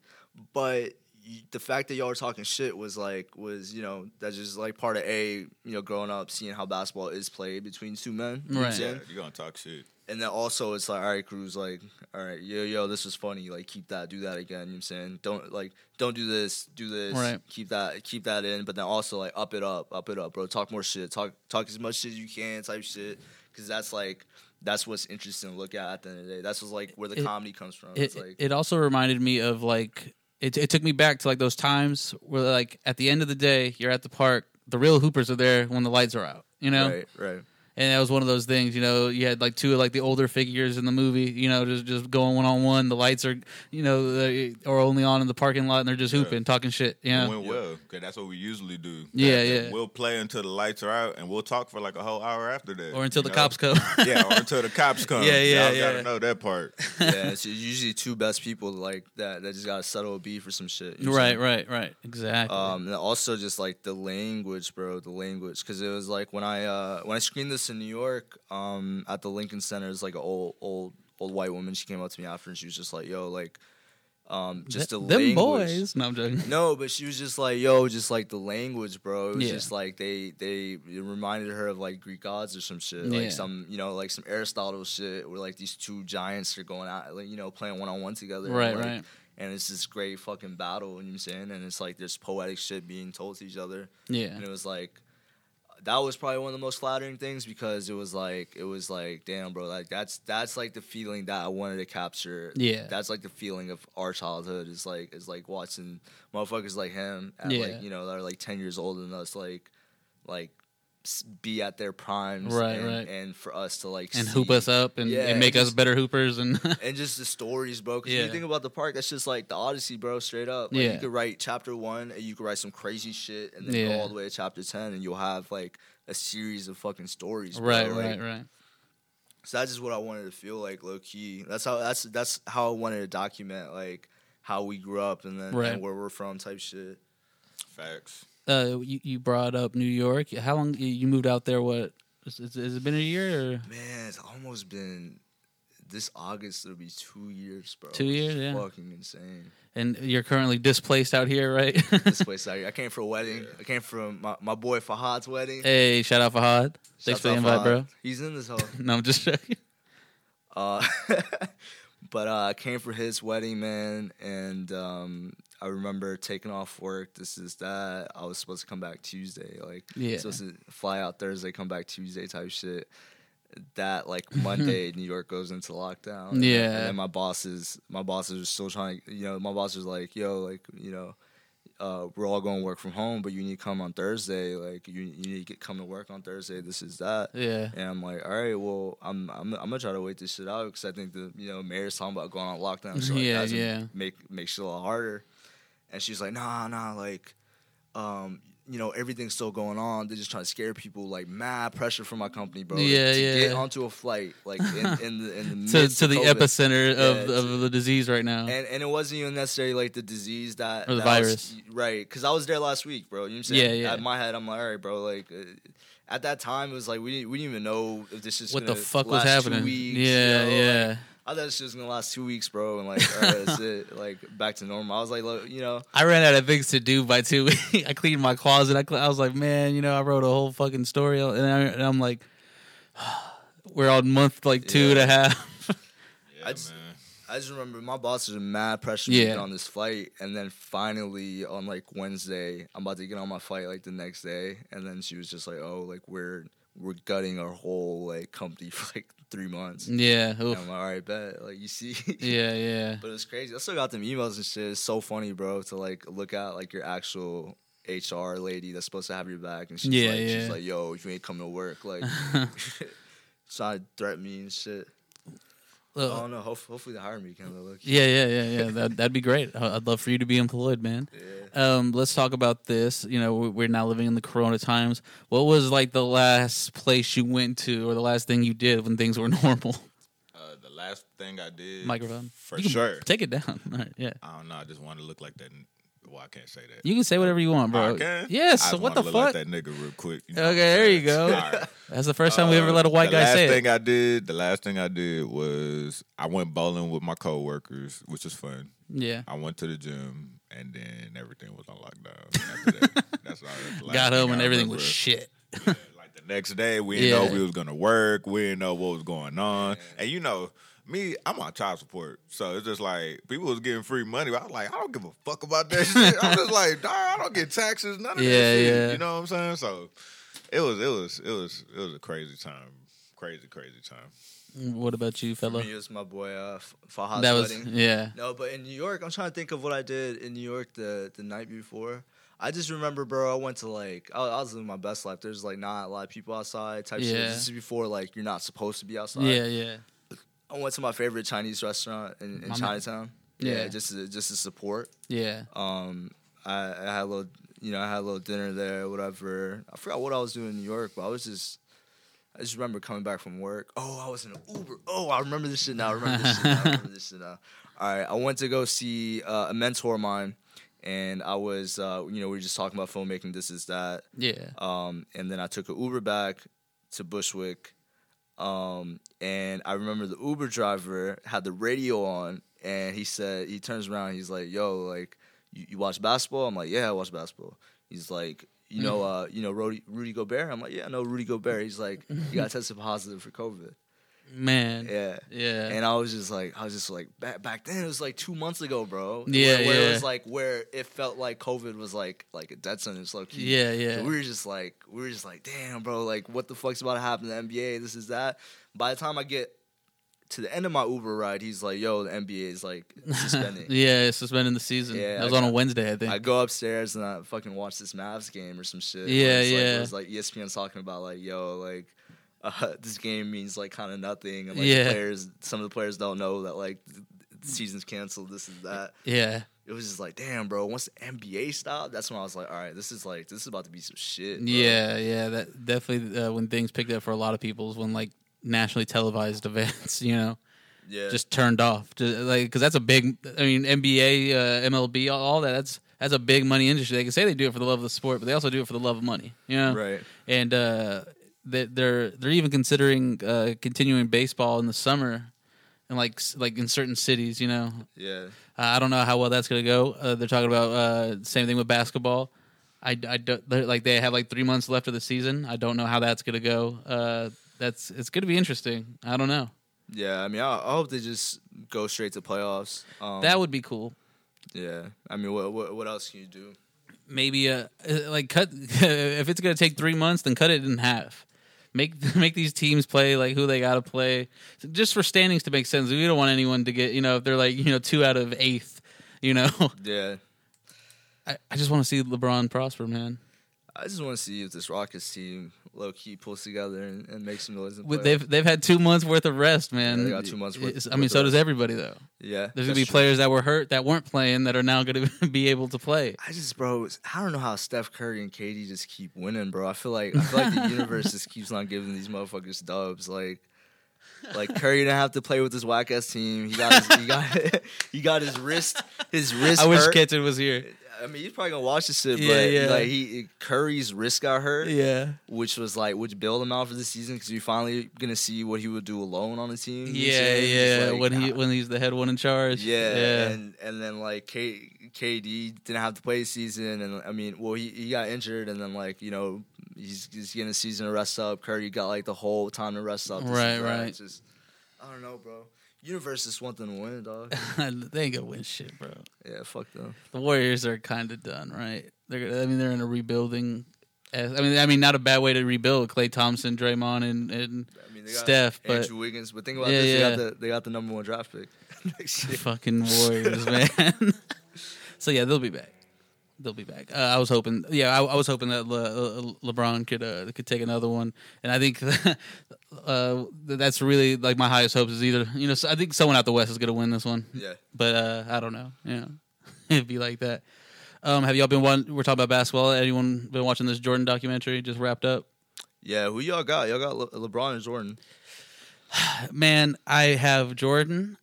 but y- the fact that y'all were talking shit was like was you know that's just like part of a you know growing up seeing how basketball is played between two men. You know what I'm Right. Yeah, saying? you're gonna talk shit. And then also it's like, all right, Cruz, like, all right, yo, yo, this was funny. Like, keep that, do that again. You know what I'm saying? Don't like, don't do this, do this. Right. Keep that, keep that in. But then also like, up it up, up it up, bro. Talk more shit. Talk, talk as much shit as you can, type shit. Because that's like, that's what's interesting to look at at the end of the day. That's what's like where the It- comedy comes from. It, it's like, it also reminded me of like it, it took me back to like those times where like at the end of the day you're at the park the real hoopers are there when the lights are out you know Right, right. And that was one of those things you know you had like two of like the older figures in the movie you know just just going one on one the lights are you know they are only on in the parking lot and they're just hooping talking shit you It know went well because that's what we usually do. Yeah, That- yeah. We'll play until the lights are out, and we'll talk for like a whole hour after that, or until the know? cops come yeah, or until the cops come. Yeah, yeah, Y'all yeah. Gotta know that part. yeah, it's usually two best people like that that just gotta settle a beef or some shit. you know what I'm right right right exactly Um, and also just like the language, bro, the language, because it was like when I uh when I screened this in New York, um, at the Lincoln Center, it's like an old old old white woman. She came up to me after and she was just like, "Yo, like, um, just the Th- them language." boys no i'm joking No, but she was just like, yo, just like the language, bro. It was Yeah. just like they they it reminded her of like Greek gods or some shit, Yeah. like some you know like some Aristotle shit, where like these two giants are going out, like you know playing one on one together, Right, and, like, right. And it's this great fucking battle, you know what I'm saying? And it's like there's poetic shit being told to each other, yeah and it was like. That was probably one of the most flattering things because it was like it was like damn bro like that's that's like the feeling that I wanted to capture Yeah. that's like the feeling of our childhood is like is like watching motherfuckers like him at Yeah. like you know that are like ten years older than us like like be at their primes Right, and, right. and for us to like and see, hoop us up and, Yeah, and make us better hoopers and and just the stories bro because Yeah. you think about the park that's just like the Odyssey bro straight up like, Yeah. you could write chapter one and you could write some crazy shit and then Yeah. go all the way to chapter ten and you'll have like a series of fucking stories bro. right Like, right right so that's just what I wanted to feel like, low key. That's how that's that's how I wanted to document like how we grew up and then Right. and where we're from type shit. Facts. Uh you, you brought up new york how long you- moved out there what has, has it been a year or Man, it's almost been this August it'll be two years, bro. Two years, yeah. Fucking insane. and you're currently displaced out here right displaced out here. I came for a wedding. I came from my, my boy Fahad's wedding. hey shout out Fahad thanks for the invite Fahad. bro He's in this hole. no i'm just joking Uh, but uh, I came for his wedding, man, and um, I remember taking off work. This is that. I was supposed to come back Tuesday, like Yeah. supposed to fly out Thursday, come back Tuesday type shit. That like Monday, New York goes into lockdown. Yeah. and then my bosses, my bosses are still trying. You know, my boss was like, "Yo, like, you know." Uh, we're all going to work from home, but you need to come on Thursday. Like you, you need to get come to work on Thursday. This is that. yeah And I'm like, all right, well, I'm I'm, I'm gonna try to wait this shit out because I think the you know mayor's talking about going on lockdown, so like, Yeah, yeah. make make shit a lot harder. And she's like, nah, nah, like, um, you know, everything's still going on. They're just trying to scare people, like mad pressure from my company, bro. Yeah, to yeah. Get onto a flight, like in, in the in the to, midst to the COVID. epicenter of, Yeah, of to- the disease right now And and it wasn't even necessarily like the disease that Or the that I was- virus. right? Because I was there last week, bro. You know what I'm saying? Yeah, yeah. At my head, I'm like, all right, bro. Like, uh, at that time, it was like we didn't, we didn't even know if this is what the fuck was happening weeks, yeah you know, yeah Like, I thought this was gonna last two weeks, bro, and like, all right, that's it. Like back to normal. I was like, look, you know, I ran out of things to do by two weeks. I cleaned my closet. I, cle- I was like, man, you know, I wrote a whole fucking story, and, I, and I'm like, we're on month like two and a half. Yeah, I just- man. I just remember my boss was mad pressure me Yeah. get on this flight, and then finally on like Wednesday, I'm about to get on my flight like the next day, and then she was just like, "Oh, like we're we're gutting our whole like company for like three months." yeah, oof. I'm like, "All right, bet." Like you see, yeah, yeah, But it's crazy. I still got them emails and shit. It's so funny, bro, to like look at like your actual HR lady that's supposed to have your back, and she's Yeah, like, yeah. she's like, "Yo, you ain't come to work, like, trying to threaten me and shit." I Ugh. don't. Hope, hopefully they hire me, kind of look. yeah, yeah, yeah, yeah. That that'd be great. I- I'd love for you to be employed, man. Yeah. Um, let's talk about this. You know, we- we're now living in the Corona times. What was like the last place you went to, or the last thing you did when things were normal? Uh, the last thing I did, Microphone for sure. Take it down. All right, yeah. I don't know. I just want to look like that. Well, I can't say that. You can say whatever you want, bro. I can? Yes. I So what the look fuck? Like that nigga, real quick. you know Okay, there you go. All right. That's the first time we ever Uh, let a white the guy last say thing. I did, the last thing I did was I went bowling with my coworkers, which was fun. Yeah. I went to the gym, and then everything was on lockdown. That, that's all. That's the Got home and I everything remember. was shit. like the next day, we didn't Yeah. know we was gonna work. We didn't know what was going on, and you know. Me, I'm on child support, so it's just like people was getting free money. But I was like, I don't give a fuck about that shit. I'm just like, I don't get taxes, none of Yeah, that shit. yeah. You know what I'm saying? So it was, it was, it was, it was a crazy time, crazy, crazy time. What about you, For fella? me, it was my boy uh, Fahad's That was wedding. yeah. No, but in New York, I'm trying to think of what I did in New York the the night before. I just remember, bro. I went to like I, I was living my best life. There's like not a lot of people outside. Type shit. Yeah. This is before like you're not supposed to be outside. Yeah, yeah. I went to my favorite Chinese restaurant in, in Chinatown. Yeah. Yeah, just to, just to support. Yeah. Um, I, I had a little, you know, I had a little dinner there, whatever. I forgot what I was doing in New York, but I was just, I just remember coming back from work. Oh, I was in an Uber. Oh, I remember this shit now. I remember this shit now. I remember this shit now. All right, I went to go see uh, a mentor of mine, and I was, uh, you know, we were just talking about filmmaking. This is that. Yeah. Um, and then I took an Uber back to Bushwick. Um, and I remember the Uber driver had the radio on, and he said he turns around, he's like, "Yo, like, you, you watch basketball?" I'm like, "Yeah, I watch basketball." He's like, "You know, uh, you know Rudy, Rudy Gobert?" I'm like, "Yeah, I know Rudy Gobert." He's like, "You got tested positive for COVID." Man. Yeah. Yeah. And I was just like, I was just like, back back then it was like two months ago, bro. Yeah, where, where yeah. it was like where it felt like COVID was like like a dead sentence, low key. Yeah, yeah. So we were just like, we were just like, damn, bro, like what the fuck's about to happen to the NBA? This is that. By the time I get to the end of my Uber ride, he's like, yo, the NBA is like suspending. yeah, suspending the season. Yeah, that was I on a Wednesday, I think. I go upstairs and I fucking watch this Mavs game or some shit. Yeah, it's like, yeah. where It's like E ESPN's talking about like, yo, like uh, this game means like kind of nothing, and like Yeah. players, some of the players don't know that like the season's canceled. This is that. yeah. It was just like, damn, bro. Once the NBA stopped, that's when I was like, all right, this is like, this is about to be some shit. bro. Yeah, yeah. That definitely uh, when things picked up for a lot of people is when like nationally televised events, you know, yeah, just turned off. Just, like because that's a big. I mean, NBA, uh, MLB, all, all that. That's that's a big money industry. They can say they do it for the love of the sport, but they also do it for the love of money. You know, right. and uh, they're they're even considering uh, continuing baseball in the summer, and like like in certain cities. You know, Yeah, uh, I don't know how well that's going to go. Uh, they're talking about uh, same thing with basketball. I, I don't like they have like three months left of the season. I don't know how that's going to go. Uh, that's it's going to be interesting. I don't know. yeah. I mean, I, I hope they just go straight to playoffs. Um, That would be cool. yeah. I mean, what, what what else can you do? Maybe uh, like cut if it's going to take three months, then cut it in half. Make make these teams play like who they got to play, just for standings to make sense. We don't want anyone to get you know if they're like you know two out of eighth. You know, Yeah, I, I just want to see LeBron prosper, man. I just want to see if this Rockets team low key pulls together and, and makes some noise. They've they've had two months worth of rest, man. Yeah, they got two months worth- It's- I mean, so does rest. everybody though. yeah, There's gonna be true. players that were hurt that weren't playing that are now gonna be able to play. I just, bro, I don't know how Steph Curry and KD just keep winning, bro. I feel like I feel like the universe just keeps on giving these motherfuckers dubs. Like, like Curry didn't have to play with his whack ass team. He got his, he got he got his wrist his wrist. I wish hurt. Kenton was here. I mean, he's probably gonna watch this shit, Yeah, but yeah. like he Curry's wrist got hurt, Yeah, which was like which bailed him out for the season because we finally gonna see what he would do alone on the team. yeah. Yeah. like, when he when he's the head one in charge. yeah, yeah. and and then like K, KD didn't have to play season, and I mean, well, he, he got injured, and then like you know he's he's getting a season to rest up. Curry got like the whole time to rest up. Right, that. right. It's Just I don't know, bro. Universe just want them to win, dog. they ain't gonna win shit, bro. yeah, fuck them. The Warriors are kind of done, right? They're I mean they're in a rebuilding. I mean I mean not a bad way to rebuild. Klay Thompson, Draymond, and and I mean, they got Steph, but- Andrew Wiggins, but think about Yeah, this: they got the they got the number one draft pick fucking Warriors, man. so yeah, they'll be back. They'll be back. Uh, I was hoping, yeah, I, I was hoping that Le, Le, LeBron could uh, could take another one, and I think uh, that's really like my highest hopes is either you know I think someone out the West is going to win this one, Yeah, but uh, I don't know. Yeah, it'd be like that. Um, have y'all been one? We're talking about basketball. Anyone been watching this Jordan documentary? Just wrapped up. yeah. Who y'all got? Y'all got Le- LeBron and Jordan. Man, I have Jordan.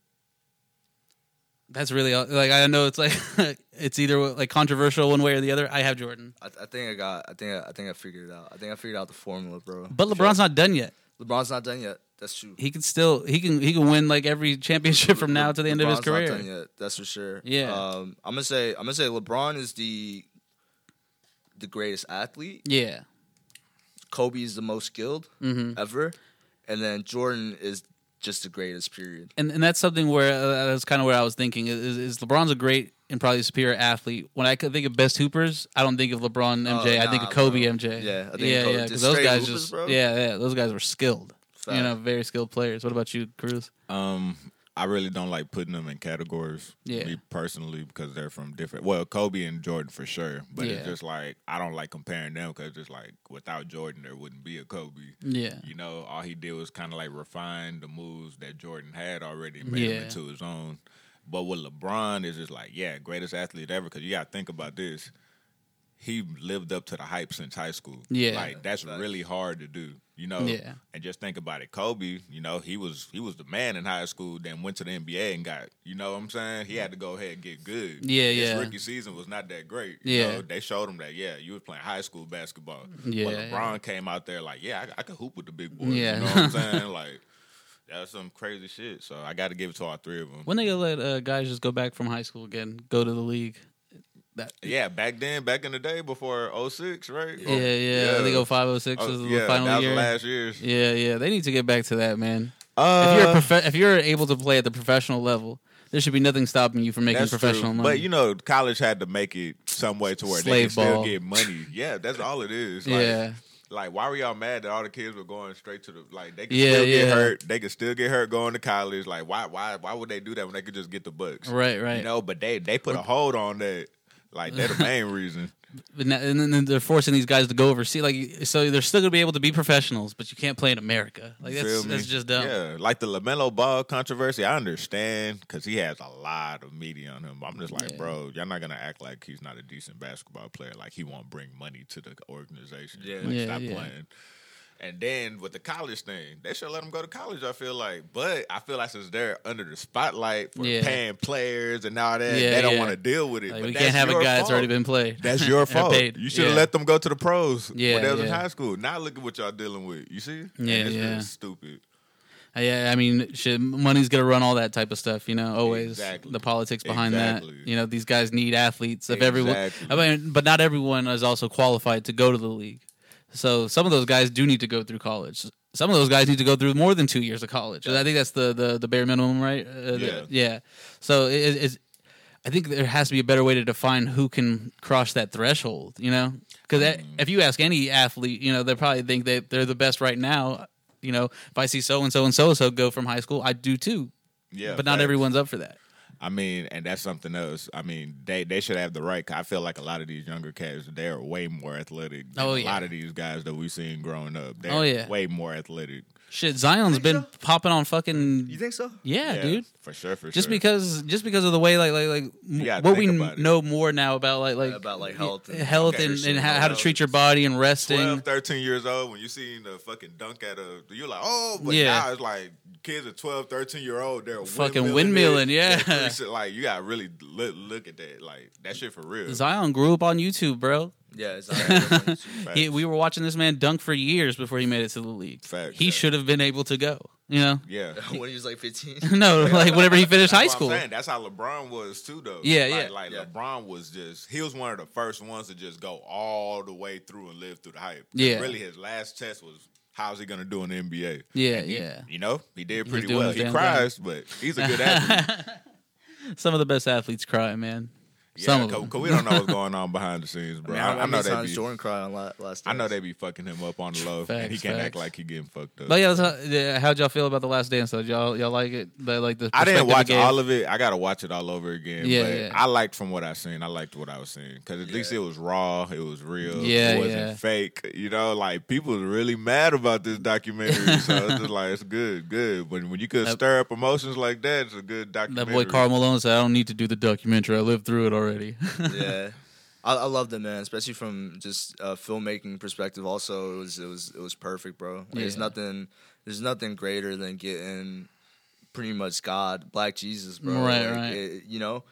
That's really like I know it's like it's either like controversial one way or the other. I have Jordan, I, I think I got. I think I, I think I figured it out. I think I figured out the formula, bro. but LeBron's not done yet. LeBron's not done yet. That's true. He can still he can he can win like every championship from now to the end of his LeBron's not career. done yet, that's for sure. Yeah. Um, I'm gonna say I'm gonna say LeBron is the the greatest athlete. Yeah. Kobe is the most skilled hmm ever, and then Jordan is just the greatest. Period. And and that's something where uh, that's kind of where I was thinking is, is LeBron's a great and probably superior athlete. When I could think of best hoopers, I don't think of LeBron MJ. I think Oh, of Kobe bro. MJ. Yeah, I think yeah, Kobe- yeah. Because those guys hoopers, just bro? yeah, yeah. Those guys were skilled. You know, very skilled players. What about you, Cruz? Um, I really don't like putting them in categories. Yeah. Me personally, because they're from different. Well, Kobe and Jordan for sure, but Yeah. it's just like I don't like comparing them because just like without Jordan, there wouldn't be a Kobe. Yeah. You know, all he did was kind of like refine the moves that Jordan had already, made Yeah. them into his own. But with LeBron, is just like, yeah, greatest athlete ever. Because you got to think about this. He lived up to the hype since high school. Yeah. like that's really hard to do. You know, Yeah. and just think about it. Kobe, you know, he was he was the man in high school. Then went to the NBA and got, you know, what I'm saying he had to go ahead and get good. Yeah, His yeah. rookie season was not that great. You Yeah. know, they showed him that. Yeah, you was playing high school basketball. Yeah, but yeah. LeBron came out there like, yeah, I, I could hoop with the big boys. Yeah. you know what I'm saying? Like, that's some crazy shit. So I got to give it to all three of them. When they gonna let uh, guys just go back from high school again, go to the league? That Yeah, back then, back in the day before 06, right? yeah, yeah. I think 0506 Oh, was the yeah, final that was year. the last years. Yeah, yeah. They need to get back to that, man. Uh, if you're a prof- if you're able to play at the professional level, there should be nothing stopping you from making professional true. money. But you know, college had to make it some way to where they Slave can ball. still get money. Yeah, that's all it is. Like, yeah, Like, why were y'all mad that all the kids were going straight to the like they could Yeah, still get hurt. They could still get hurt going to college. Like, why why why would they do that when they could just get the bucks? right, right. You know, but they they put a hold on that. Like they're the main reason. But now- and then they're forcing these guys to go overseas. Like, so they're still gonna be able to be professionals, but you can't play in America. Like that's that's just dumb. Yeah, like the LaMelo Ball controversy. I understand because he has a lot of media on him. I'm just like, Yeah. bro, y'all not gonna act like he's not a decent basketball player. Like he won't bring money to the organization. Yeah. like, Yeah, stop yeah. playing. And then with the college thing, they should let them go to college. I feel like, but I feel like since they're under the spotlight for Yeah. paying players and all that, Yeah, they don't yeah. want to deal with it. Like, but we can't have a guy that's already been played. That's your fault. You should have let them go to the pros Yeah, when they was in high school. Now look at what y'all dealing with. You see? Yeah, it's yeah. stupid. Uh, Yeah, I mean, shit, money's gonna run all that type of stuff. You know, always Exactly. the politics behind Exactly. that. You know, these guys need athletes. If everyone, I mean, but not everyone is also qualified to go to the league. So some of those guys do need to go through college. Some of those guys need to go through more than two years of college. I think that's the the, the bare minimum, right? Uh, the- Yeah. yeah. So it, it's. I think there has to be a better way to define who can cross that threshold. You know, because Mm. if you ask any athlete, you know, they probably think that they're the best right now. You know, if I see so and so and so and so go from high school, I do too. Yeah, but not facts. everyone's up for that. I mean, and that's something else. I mean, they they should have the right. I feel like a lot of these younger cats, they're way more athletic. Than Oh, a lot of these guys that we've seen growing up. They're Oh, yeah. way more athletic. Shit, Zion's been so? popping on fucking. You think so? yeah, dude. for sure, for Just sure. Just because, just because of the way, like, like, like, m- what we think about it. know more now about, like, like About, like, health and health, and, and and how, how to treat your body and resting. 12, 13 years old, when you see the fucking dunk at a, you're like, oh, but Yeah. now it's like kids are 12, 13 year old, they're Fucking windmilling windmilling, yeah. Shit Like, you gotta really look, look at that. Like, that shit for real. Zion grew up on YouTube, bro. Yeah, it's not He, we were watching this man dunk for years before he made it to the league. Facts, he yeah. should have been able to go. You know, Yeah. when he was like 15. no, like whenever he finished high school. Saying. That's how LeBron was too, though. Yeah, like, yeah. Like Yeah. LeBron was just he was one of the first ones to just go all the way through and live through the hype. Yeah. Really, his last test was how's he gonna do in the NBA? Yeah, he- yeah. You know, he did pretty well. He damn cries, but he's a good athlete. Some of the best athletes cry, man. Some yeah, of them. because we don't know what's going on behind the scenes, I bro. mean, I, how I know they be. Jordan cried on la- last I know they be fucking him up on the low, and he can't act like he getting fucked up. But yeah, how, yeah, how'd y'all feel about the Last Dance? Though, Did y'all y'all like it? The, like the I didn't watch gave? all of it. I gotta watch it all over again. Yeah, but yeah. I liked from what I seen. I liked what I was seeing because at least it was raw. It was real. Yeah, it wasn't yeah. fake. You know, like people was really mad about this documentary. so it's just like it's good, good. When when you could That- stir up emotions like that, it's a good documentary. That documentary. boy Karl Malone said, "I don't need to do the documentary. I lived through it already." yeah. I, I loved it, man. Especially from just a filmmaking perspective. Also, it was it was it was perfect, bro. Like, There's nothing there's nothing greater than getting pretty much God, Black Jesus, bro. Right, Like, right. it- you know,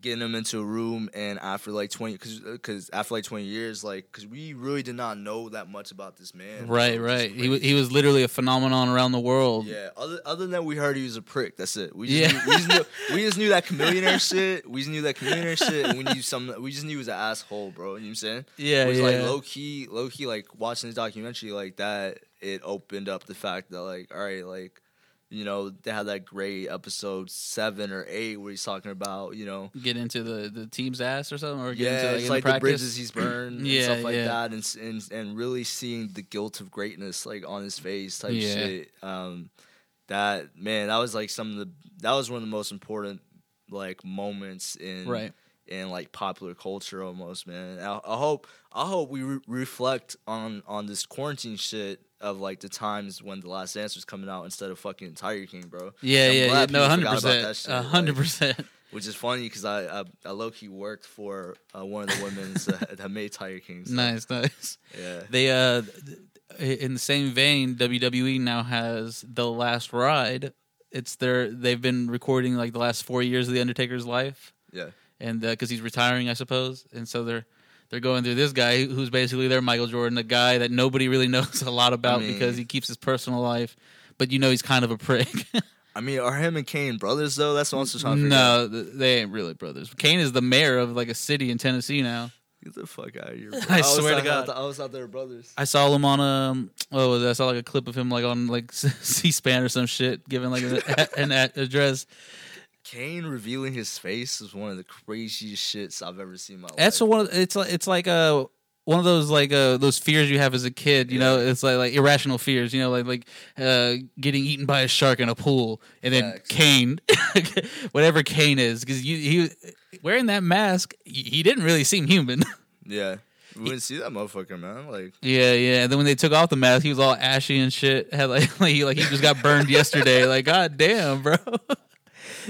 getting him into a room and after like twenty, because because uh, after like twenty years, like because we really did not know that much about this man. right, So right. He was he was literally a phenomenon around the world. Yeah, other other than we heard he was a prick. That's it. We just, Yeah. knew, we, just knew, we just knew that chameleonaire shit. We just knew that chameleonaire shit, and we knew some. We just knew he was an asshole, bro. You know what I'm saying? Yeah, it was yeah. like low key, low key. Like watching this documentary like that, it opened up the fact that like, all right, like You know, they had that great episode seven or eight where he's talking about, you know, Get into the, the team's ass or something, or get yeah, into like, it's like the the bridges he's burned and Yeah, stuff like yeah. that, and, and and really seeing the guilt of greatness like on his face type Yeah. shit. Um, that man, that was like some of the that was one of the most important like moments in Right. in like popular culture almost, man. I, I hope I hope we re- reflect on on this quarantine shit of like the times when the Last Dance was coming out instead of fucking Tiger King, bro. Yeah, yeah, yeah. No, hundred forgot about that percent, shit, a like- hundred percent. which is funny because I, I I low key worked for uh, one of the women's uh, that made Tiger King. so, Nice, nice. Yeah. They uh, in the same vein, WWE now has the Last Ride. It's their they've been recording like the last four years of the Undertaker's life, Yeah. and because he's retiring, I suppose, and so they're they're going through this guy who's basically their Michael Jordan, the guy that nobody really knows a lot about mean- because he keeps his personal life, but you know he's kind of a prick. I mean, are him and Kane brothers though? That's what I'm trying to figure no, out. they ain't really brothers. Kane is the mayor of like a city in Tennessee now. Get the fuck out of here. Bro. I was swear to God. I was out there brothers. I saw him on um what was it? I saw like a clip of him like on like C-SPAN or some shit giving like an, an address. Kane revealing his face is one of the craziest shits I've ever seen in my That's life. one. Of, it's like it's like a one of those like uh those fears you have as a kid. You know, it's like like irrational fears. You know, like like uh getting eaten by a shark in a pool, and then Facts. Kane, whatever Kane is, because you he wearing that mask, he he didn't really seem human. Yeah. We wouldn't see that motherfucker, man. Like, Yeah, yeah. And then when they took off the mask, he was all ashy and shit. Had like like he, like he just got burned yesterday. Like, god damn, bro.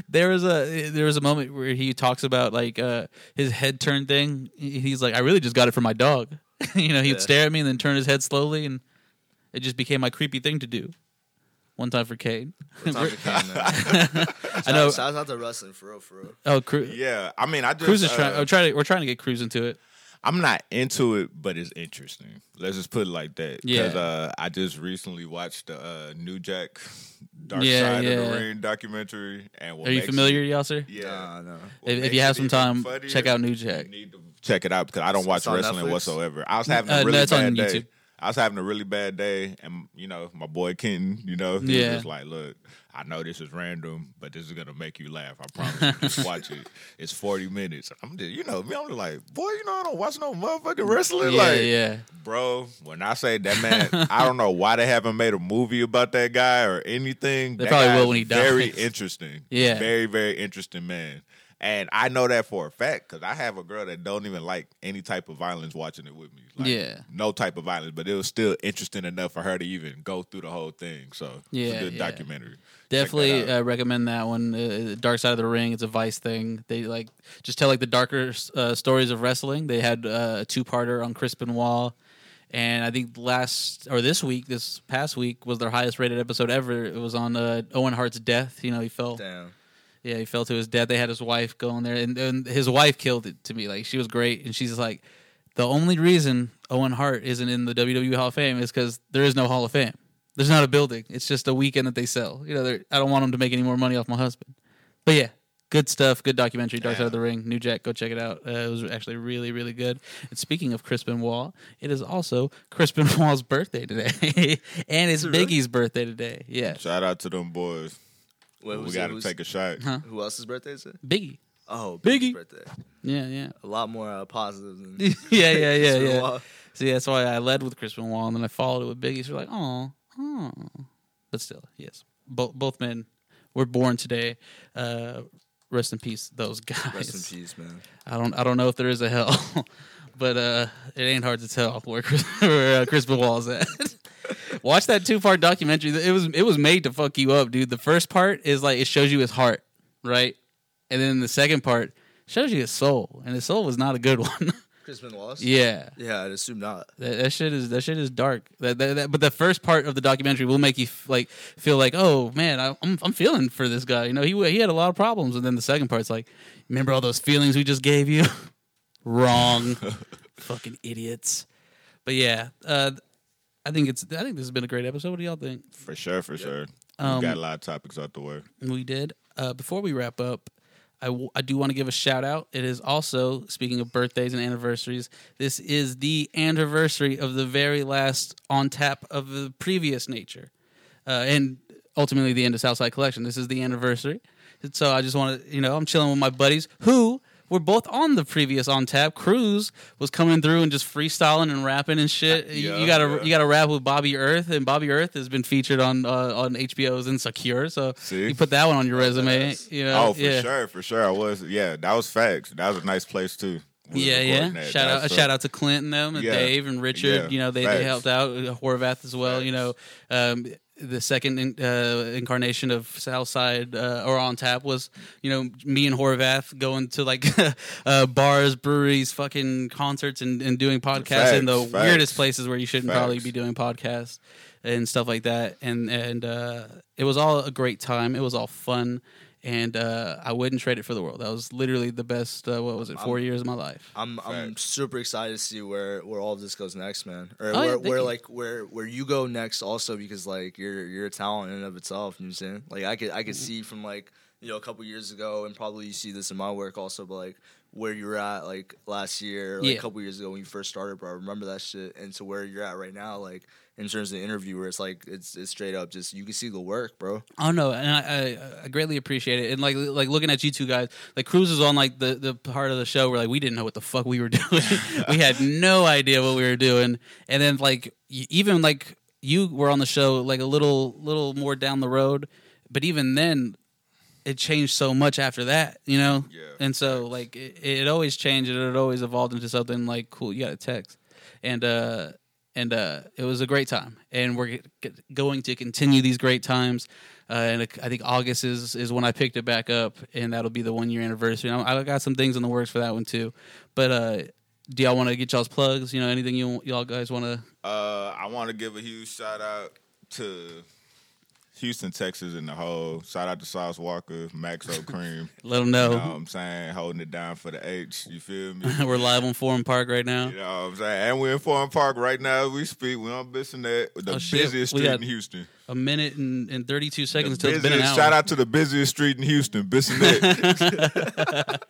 There was a there was a moment where he talks about like uh his head turn thing. He's like, I really just got it from my dog. you know, he'd Yeah. stare at me and then turn his head slowly, and it just became my creepy thing to do. One time for Kane. what time for Kane. I know. Shout out to wrestling, for real, for real. Oh, Cru- Yeah, I mean, I just Cruz is uh, trying. I'm trying. To, we're trying to get Cruz into it. I'm not into it, but it's interesting. Let's just put it like that. Yeah. uh, I just recently watched the uh, New Jack Dark Yeah, Side of the Ring documentary. And what Are you familiar, it- y'all, sir? yeah. Nah, no. If- if you have some time, funnier, check out New Jack. You need to check it out because I don't watch wrestling Netflix? whatsoever. I was having Uh, a no, really it's on bad day. I was having a really bad day, and you know, my boy Kenton, you know, he Yeah. was just like, "Look, I know this is random, but this is gonna make you laugh. I promise. you. Just watch it. It's 40 minutes. I'm just, you know, me. I'm just like, boy, you know, I don't watch no motherfucking wrestling. Yeah, like, yeah. bro, when I say that man, I don't know why they haven't made a movie about that guy or anything. They That probably will when he Very dies. interesting. Yeah. very very interesting man. And I know that for a fact because I have a girl that don't even like any type of violence watching it with me. Like, Yeah. no type of violence, but it was still interesting enough for her to even go through the whole thing. So it's Yeah, a good yeah. documentary. Definitely that uh, recommend that one. Uh, Dark Side of the Ring. It's a Vice thing. They like just tell like the darker uh, stories of wrestling. They had uh, a two parter on Chris Benoit. and I think last or this week, this past week was their highest rated episode ever. It was on uh, Owen Hart's death. You know, he fell. Damn. Yeah, he fell to his death. They had his wife go in there, and, and his wife killed it to me. Like she was great, and she's like, the only reason Owen Hart isn't in the WWE Hall of Fame is because there is no Hall of Fame. There's not a building. It's just a weekend that they sell. You know, I don't want them to make any more money off my husband. But yeah, good stuff. Good documentary, Dark Side of the Ring. New Jack, go check it out. Uh, it was actually really, really good. And speaking of Chris Benoit, it is also Crispin Wall's birthday today, and it's it really? Biggie's birthday today. Yeah, Shout out to them boys. Wait, we got to take a shot. Huh? Who else's birthday is it? Biggie. Oh, Biggie. Birthday. Yeah, yeah. A lot more uh, positive than. yeah, yeah, yeah, It's been a yeah. while. See, that's why I led with Chris Benoit, and then I followed it with Biggie. So we're like, oh, oh. But still, yes, both both men were born today. Uh, rest in peace, those guys. Rest in peace, man. I don't, I don't know if there is a hell, but uh, it ain't hard to tell where Chris, where uh, Chris Benoit's at. Watch that two part documentary. It was, it was made to fuck you up, dude. The first part is like it shows you his heart, right, and then the second part shows you his soul, and his soul was not a good one. Chris Benoit. yeah. Yeah, I'd assume not. That, that shit is that shit is dark. That, that, that- but the first part of the documentary will make you f- like feel like, oh man, I, I'm I'm feeling for this guy. You know, he he had a lot of problems, and then the second part's like, remember all those feelings we just gave you? Wrong, fucking idiots. But yeah, uh, I think it's I think this has been a great episode. What do y'all think? For sure, for sure. Um, we got a lot of topics out the way. We did. Uh, before we wrap up, I, w- I do want to give a shout out. It is also, speaking of birthdays and anniversaries, this is the anniversary of the very last on tap of the previous nature. Uh, and ultimately the end of Southside Collection. This is the anniversary, so I just want to, you know, I'm chilling with my buddies who were both on the previous on tap. Cruz was coming through and just freestyling and rapping and shit. You- Yeah, you got to yeah. you got to rap with Bobby Earth, and Bobby Earth has been featured on uh, on HBO's Insecure. So See? you put that one on your resume. Yes. You know, Oh, for yeah. sure, for sure. I was. Yeah, that was facts. That was a nice place too. Yeah, yeah. that. Shout out, That's a a- shout out to Clint and them, and. Dave and Richard. You know, they, Facts. they helped out uh, Horvath as well. You know, um, the second in- uh, incarnation of Southside uh, or on tap was you know me and Horvath going to like uh, bars, breweries, fucking concerts, and, and doing podcasts in the Facts, facts. weirdest places where you shouldn't probably be doing podcasts and stuff like that. And and uh, it was all a great time. It was all fun. And uh, I wouldn't trade it for the world. That was literally the best. Uh, what was it? 4 years of my life. I'm I'm super excited to see where where all of this goes next, man. Or Oh, yeah, where, thank where you. like where where you go next, also because like you're you're a talent in and of itself. You know what I'm saying? Like I could I could Mm-hmm. see from like you know a couple years ago, and probably you see this in my work also, but like where you were at like last year, like Yeah. a couple years ago when you first started, bro. I remember that shit, and to where you're at right now, like in terms of the interview, where it's like it's it's straight up just you can see the work, bro. Oh no, and I, I, I greatly appreciate it. And like like looking at you two guys, like Cruz was on like the, the part of the show where like we didn't know what the fuck we were doing. we had no idea what we were doing. And then like even like you were on the show like a little little more down the road, but even then it changed so much after that, you know? Yeah, And so like it, it always changed and it always evolved into something like cool, you got a text. And uh and uh, it was a great time, and we're g- going to continue these great times. Uh, and I think August is is when I picked it back up, and that'll be the one year anniversary. And I I got some things in the works for that one too. But uh, do y'all want to get y'all's plugs? You know, anything you y'all guys want to? Uh, I want to give a huge shout out to Houston, Texas, and the whole. Shout out to Sauce Walker, Maxo Kream. Let them You know. know what I'm saying? Holding it down for the H. You feel me? we're live on Forum Park right now. You know what I'm saying? And we're in Forum Park right now. We speak. We're on Bissonnet, the Oh, shit. busiest We street got in Houston. A minute and, and thirty two seconds until it's been an busiest- hour. shout out to the busiest street in Houston, Bissonnet.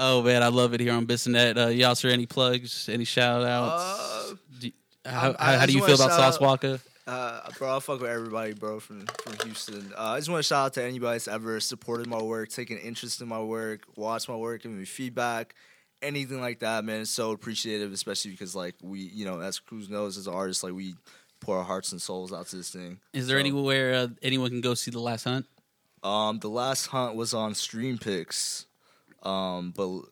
Oh man, I love it here on Bissonnet. Uh, y'all, sir, any plugs? Any shout outs? Uh, Do- how, I- I how, how do you feel about shout Sauce out- Walker? Uh, bro, I fuck with everybody, bro, from from Houston. Uh, I just want to shout out to anybody that's ever supported my work, taken interest in my work, watched my work, giving me feedback, anything like that, man. It's so appreciative, especially because like we, you know, as Cruz knows, as an artist, like we pour our hearts and souls out to this thing. Is there So, anywhere uh, anyone can go see the last hunt? Um, the last hunt was on Streampix, um, but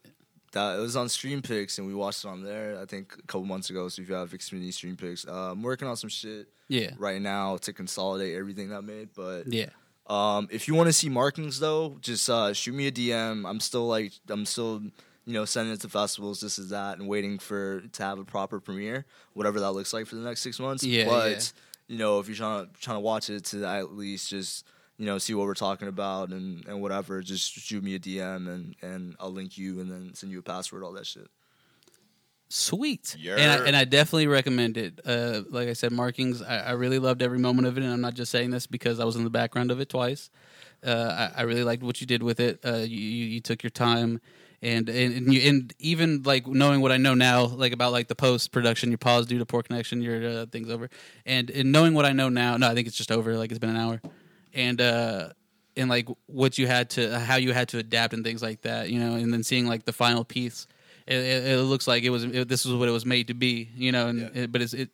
that it was on Streampix, and we watched it on there. I think a couple months ago. So if you have Xfinity Streampix, uh, I'm working on some shit Yeah, right now to consolidate everything that I made, but yeah. Um, if you want to see markings though, just uh, shoot me a DM. I'm still like I'm still you know sending it to festivals. This is that, and waiting for to have a proper premiere, whatever that looks like for the next six months. Yeah, but yeah. you know if you're trying to trying to watch it to at least just you know see what we're talking about and and whatever, just shoot me a DM and and I'll link you and then send you a password, all that shit. Sweet. Yeah. And I, and I definitely recommend it. Uh, like I said, markings. I, I really loved every moment of it, and I'm not just saying this because I was in the background of it twice. Uh, I, I really liked what you did with it. Uh, you, you you took your time, and and and, you, and even like knowing what I know now, like about like the post production, your pause due to poor connection, your uh, things over, and and knowing what I know now, no, I think it's just over. Like it's been an hour, and uh, and like what you had to, how you had to adapt and things like that, you know, and then seeing like the final piece it, it, it looks like it was it, this was what it was made to be, you know. And it, but it's, it,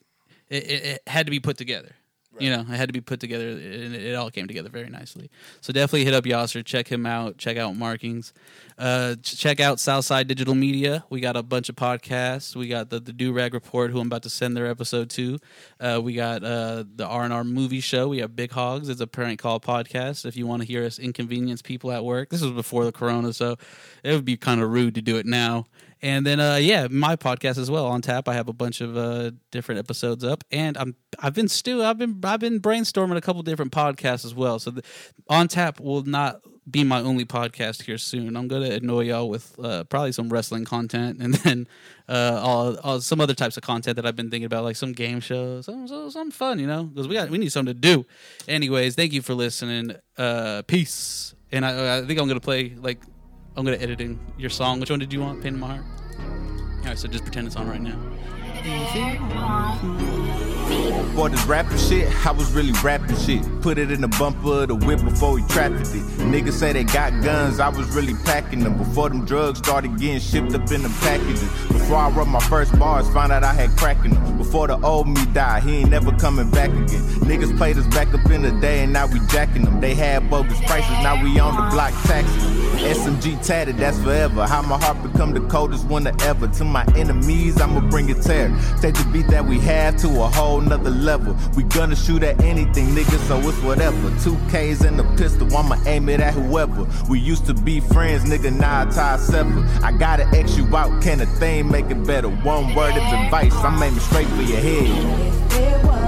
it it had to be put together, you know. It had to be put together, and it, it all came together very nicely. So definitely hit up Yasir, check him out, check out Markings, uh, check out Southside Digital Media. We got a bunch of podcasts. We got the the Do Rag Report, who I'm about to send their episode to. Uh, we got uh, the R and R Movie Show. We have Big Hogs. It's a prank call podcast. If you want to hear us inconvenience people at work, this was before the Corona, so it would be kind of rude to do it now. And then, uh, yeah, my podcast as well on tap. I have a bunch of uh, different episodes up, and I'm I've been still I've been I've been brainstorming a couple different podcasts as well. So the, on tap will not be my only podcast here soon. I'm gonna annoy y'all with uh, probably some wrestling content, and then uh, all, all some other types of content that I've been thinking about, like some game shows, some some, some fun, you know, because we got we need something to do. Anyways, thank you for listening. Uh, peace. And I, I think I'm gonna play like I'm gonna edit in your song. Which one did you want? Pain in my heart. All right, so just pretend it's on right now. For this rapping shit, I was really rapping shit. Put it in the bumper of the whip before we trafficked it. Niggas say they got guns, I was really packing them. Before them drugs started getting shipped up in the packages. Before I wrote my first bars, found out I had crack in them. Before the old me died, he ain't never coming back again. Niggas played us back up in the day and now we jacking them. They had bogus prices, now we on the block taxing. SMG tatted, that's forever. How my heart become the coldest winter ever. To my enemies, I'ma bring it terror. Take the beat that we have to a whole nother level. We gonna shoot at anything, nigga, so it's whatever. Two K's and a pistol, I'ma aim it at whoever. We used to be friends, nigga, now I tie separate. I gotta X you out, can a thing make it better? One word of advice, I'm aiming straight for your head.